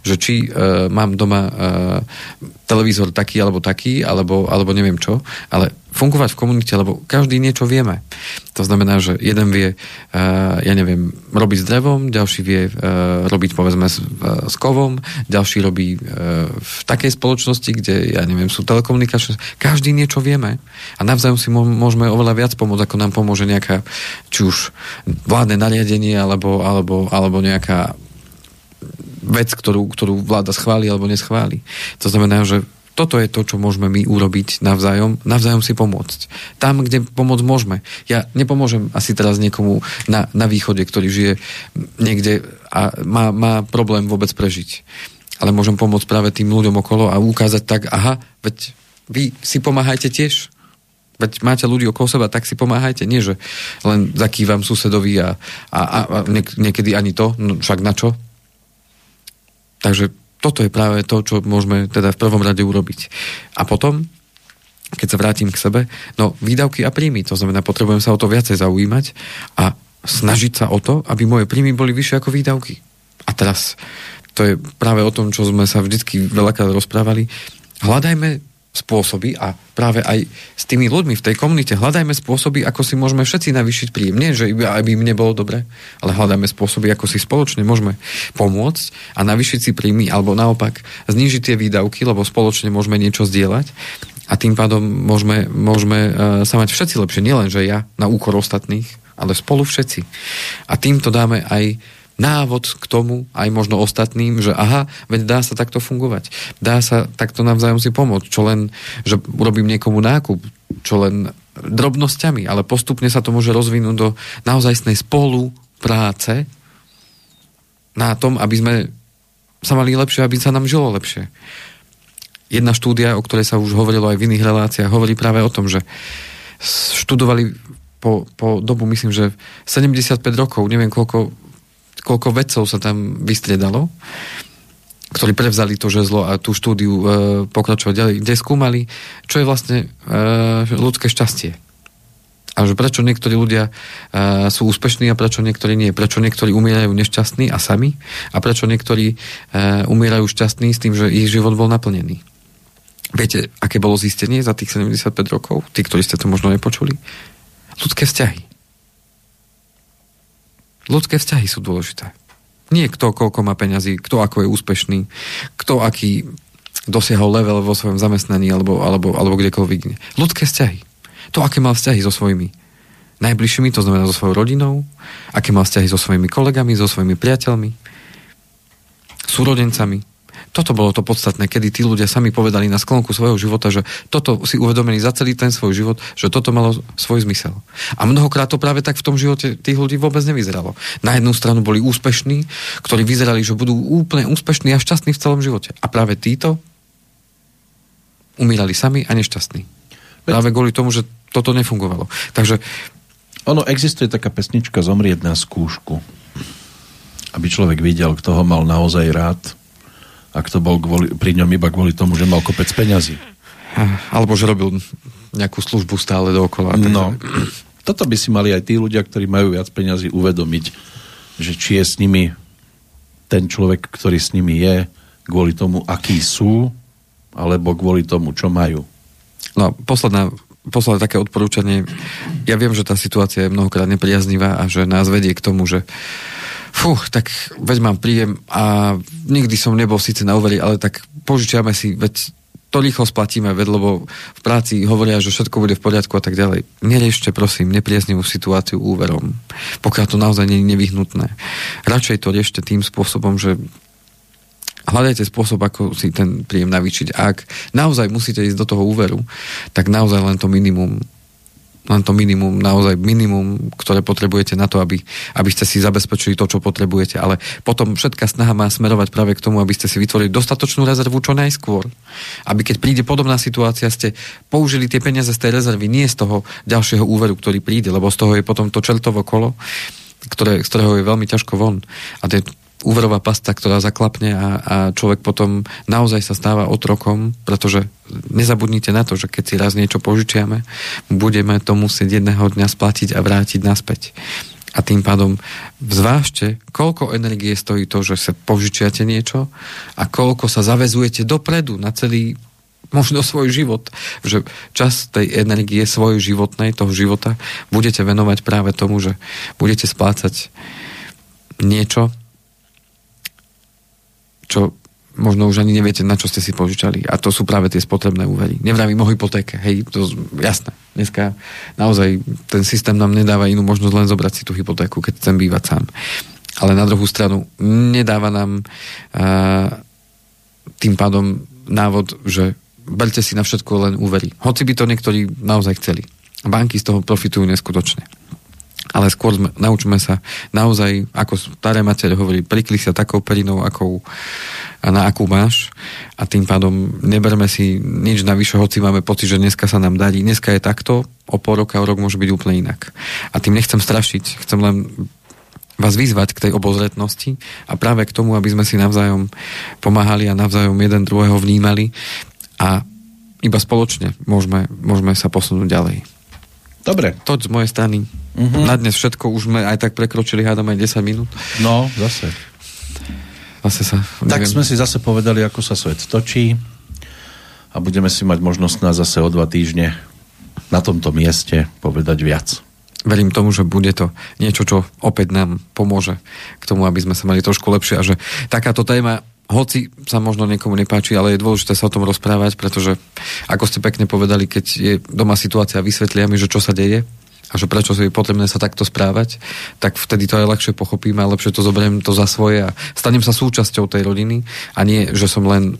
že či e, mám doma e, televízor taký alebo taký, alebo, alebo neviem čo, ale fungovať v komunite, lebo každý niečo vieme. To znamená, že jeden vie, uh, ja neviem, robiť s drevom, ďalší vie uh, robiť povedzme s, uh, s kovom, ďalší robí uh, v takej spoločnosti, kde, ja neviem, sú telekomunikačné. Každý niečo vieme a navzájom si môžeme oveľa viac pomôcť, ako nám pomôže nejaká, či už vládne nariadenie, alebo, alebo, alebo nejaká vec, ktorú, ktorú vláda schváli alebo neschváli. To znamená, že toto je to, čo môžeme my urobiť navzájom, navzájom si pomôcť. Tam, kde pomôcť môžeme. Ja nepomôžem asi teraz niekomu na, na východe, ktorý žije niekde a má, má problém vôbec prežiť. Ale môžem pomôcť práve tým ľuďom okolo a ukázať tak, aha, veď vy si pomáhajte tiež. Veď máte ľudí okolo seba, tak si pomáhajte. Nie, že len zakývam susedovi a, a, a, niekedy ani to, no však na čo? Takže toto je práve to, čo môžeme teda v prvom rade urobiť. A potom, keď sa vrátim k sebe, no výdavky a príjmy, to znamená, potrebujem sa o to viacej zaujímať a snažiť sa o to, aby moje príjmy boli vyššie ako výdavky. A teraz, to je práve o tom, čo sme sa vždycky veľakrát rozprávali, hľadajme spôsoby a práve aj s tými ľuďmi v tej komunite hľadajme spôsoby, ako si môžeme všetci navýšiť príjem. Nie, že aby mne bolo dobre, ale hľadajme spôsoby, ako si spoločne môžeme pomôcť a navýšiť si príjmy, alebo naopak znížiť tie výdavky, lebo spoločne môžeme niečo zdieľať a tým pádom môžeme, môžeme uh, sa mať všetci lepšie. Nielen, že ja na úkor ostatných, ale spolu všetci. A týmto dáme aj návod k tomu, aj možno ostatným, že aha, veď dá sa takto fungovať. Dá sa takto navzájom si pomôcť. Čo len, že urobím niekomu nákup, čo len drobnosťami, ale postupne sa to môže rozvinúť do naozajstnej spolupráce na tom, aby sme sa mali lepšie, aby sa nám žilo lepšie. Jedna štúdia, o ktorej sa už hovorilo aj v iných reláciách, hovorí práve o tom, že študovali po, po dobu, myslím, že 75 rokov, neviem koľko, koľko vedcov sa tam vystriedalo, ktorí prevzali to žezlo a tú štúdiu e, pokračovať ďalej, kde skúmali, čo je vlastne e, ľudské šťastie. A že prečo niektorí ľudia uh, sú úspešní a prečo niektorí nie. Prečo niektorí umierajú nešťastní a sami a prečo niektorí uh, umierajú šťastní s tým, že ich život bol naplnený. Viete, aké bolo zistenie za tých 75 rokov? Tí, ktorí ste to možno nepočuli? Ľudské vzťahy. Ľudské vzťahy sú dôležité. Nie kto, koľko má peňazí, kto ako je úspešný, kto aký dosiahol level vo svojom zamestnaní alebo, alebo, alebo kdekoľvek. Ľudské vzťahy to, aké mal vzťahy so svojimi najbližšími, to znamená so svojou rodinou, aké mal vzťahy so svojimi kolegami, so svojimi priateľmi, súrodencami. Toto bolo to podstatné, kedy tí ľudia sami povedali na sklonku svojho života, že toto si uvedomili za celý ten svoj život, že toto malo svoj zmysel. A mnohokrát to práve tak v tom živote tých ľudí vôbec nevyzeralo. Na jednu stranu boli úspešní, ktorí vyzerali, že budú úplne úspešní a šťastní v celom živote. A práve títo umírali sami a nešťastní. Práve kvôli tomu, že toto nefungovalo. Takže... Ono, existuje taká pesnička Zomrieť na skúšku. Aby človek videl, kto ho mal naozaj rád a kto bol kvôli, pri ňom iba kvôli tomu, že mal kopec peňazí. Alebo že robil nejakú službu stále dookola. No, toto by si mali aj tí ľudia, ktorí majú viac peňazí, uvedomiť, že či je s nimi ten človek, ktorý s nimi je, kvôli tomu, akí sú, alebo kvôli tomu, čo majú. No, posledná poslal také odporúčanie. Ja viem, že tá situácia je mnohokrát nepriaznivá a že nás vedie k tomu, že fú, tak veď mám príjem a nikdy som nebol síce na úveri, ale tak požičiame si, veď to rýchlo splatíme, veď, lebo v práci hovoria, že všetko bude v poriadku a tak ďalej. Neriešte, prosím, nepriaznivú situáciu úverom, pokiaľ to naozaj nie je nevyhnutné. Radšej to riešte tým spôsobom, že hľadajte spôsob, ako si ten príjem navýšiť. Ak naozaj musíte ísť do toho úveru, tak naozaj len to minimum len to minimum, naozaj minimum, ktoré potrebujete na to, aby, aby ste si zabezpečili to, čo potrebujete. Ale potom všetká snaha má smerovať práve k tomu, aby ste si vytvorili dostatočnú rezervu čo najskôr. Aby keď príde podobná situácia, ste použili tie peniaze z tej rezervy, nie z toho ďalšieho úveru, ktorý príde, lebo z toho je potom to čeltovo kolo, ktoré, z ktorého je veľmi ťažko von. A tie, úverová pasta, ktorá zaklapne a, a človek potom naozaj sa stáva otrokom, pretože nezabudnite na to, že keď si raz niečo požičiame, budeme to musieť jedného dňa splatiť a vrátiť naspäť. A tým pádom zvážte, koľko energie stojí to, že sa požičiate niečo a koľko sa zavezujete dopredu na celý možno svoj život, že čas tej energie svojej životnej, toho života, budete venovať práve tomu, že budete splácať niečo, čo možno už ani neviete, na čo ste si požičali. A to sú práve tie spotrebné úvery. Nevravím o hypotéke, hej, to jasné. Dneska naozaj ten systém nám nedáva inú možnosť len zobrať si tú hypotéku, keď chcem bývať sám. Ale na druhú stranu nedáva nám uh, tým pádom návod, že berte si na všetko len úvery. Hoci by to niektorí naozaj chceli. Banky z toho profitujú neskutočne ale skôr sme, naučme sa naozaj, ako staré matere hovorí, prikli sa takou perinou, akou, na akú máš a tým pádom neberme si nič navyše, hoci máme pocit, že dneska sa nám darí. Dneska je takto, o pol roka, o rok môže byť úplne inak. A tým nechcem strašiť, chcem len vás vyzvať k tej obozretnosti a práve k tomu, aby sme si navzájom pomáhali a navzájom jeden druhého vnímali a iba spoločne môžeme, môžeme sa posunúť ďalej. Dobre. To z mojej strany. Uh-huh. Na dnes všetko už sme aj tak prekročili, hádam aj 10 minút. No, zase. Zase sa... Tak neviem. sme si zase povedali, ako sa svet točí a budeme si mať možnosť na zase o dva týždne na tomto mieste povedať viac. Verím tomu, že bude to niečo, čo opäť nám pomôže k tomu, aby sme sa mali trošku lepšie a že takáto téma hoci sa možno niekomu nepáči, ale je dôležité sa o tom rozprávať, pretože ako ste pekne povedali, keď je doma situácia, vysvetlia mi, že čo sa deje, a že prečo je potrebné sa takto správať, tak vtedy to aj ľahšie pochopím a lepšie to zoberiem to za svoje a stanem sa súčasťou tej rodiny a nie, že som len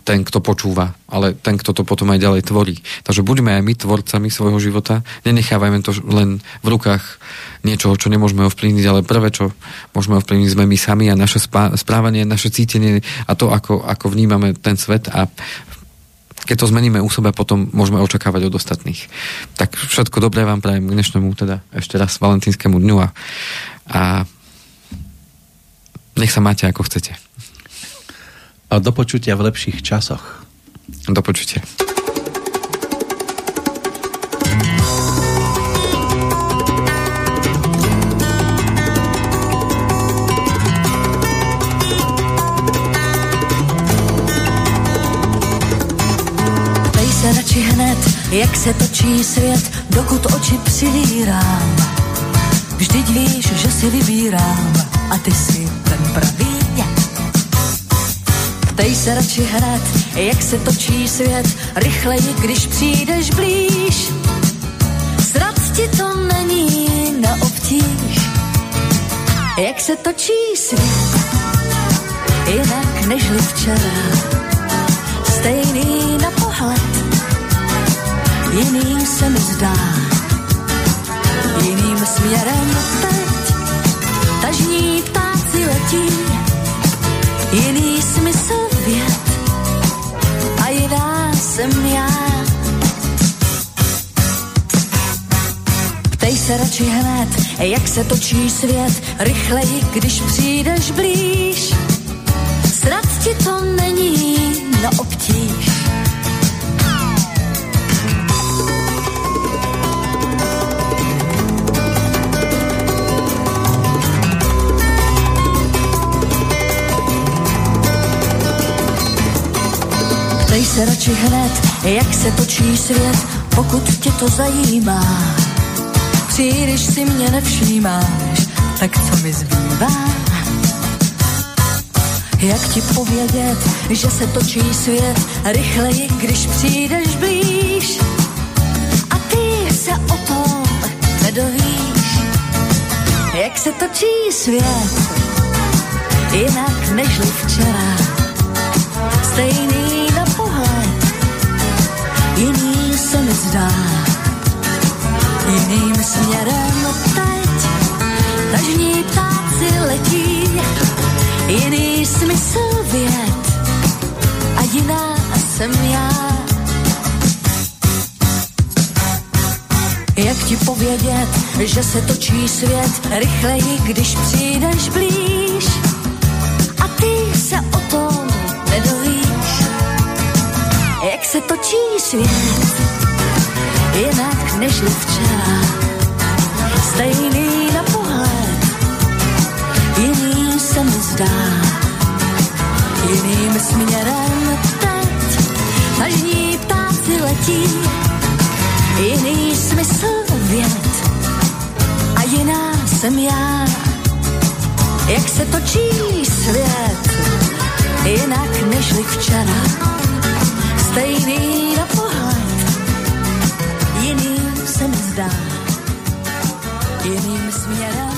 ten, kto počúva, ale ten, kto to potom aj ďalej tvorí. Takže buďme aj my tvorcami svojho života, nenechávajme to len v rukách niečoho, čo nemôžeme ovplyvniť, ale prvé, čo môžeme ovplyvniť, sme my sami a naše správanie, naše cítenie a to, ako, ako vnímame ten svet a keď to zmeníme u seba, potom môžeme očakávať od ostatných. Tak všetko dobré vám prajem k dnešnému, teda ešte raz valentínskému dňu a, a nech sa máte ako chcete. A do počutia v lepších časoch. Do počutia. Jak se točí svět, dokud oči přivírám. Vždyť víš, že si vybírám a ty si ten pravý Ptej se radši hned, jak se točí svět, rychleji, když přijdeš blíž. Zrad ti to není na obtíž, jak se točí svět, jinak nežli včera. Stejný na pohled, jiný se mi zdá, jiným směrem teď, tažní ptáci letí, jiný smysl věd a jiná jsem já. Ptej se radši hned, jak se točí svět, rychleji, když přijdeš blíž. Snad ti to není na obtíž. Ptej se radši hned, jak se točí svět, pokud tě to zajímá. Příliš si mě nevšímáš, tak co mi zbývá? Jak ti povědět, že se točí svět rychleji, když přijdeš blíž? A ty se o tom nedovíš. Jak se točí svět, jinak nežli včera. Stejný zdá. Jiným směrem teď, tažní ptáci letí, jiný smysl věd a jiná jsem já. Jak ti povědět, že se točí svět rychleji, když přijdeš blíž a ty se o tom nedovíš. Jak se točí svět, jinak nežli včera, stejný na pohled, jiný se mi zdá, jiným směrem teď, tažní ptáci letí, jiný smysl věd a jiná jsem já. Jak se točí svět, jinak nežli včera, stejný zdá jiným směrem.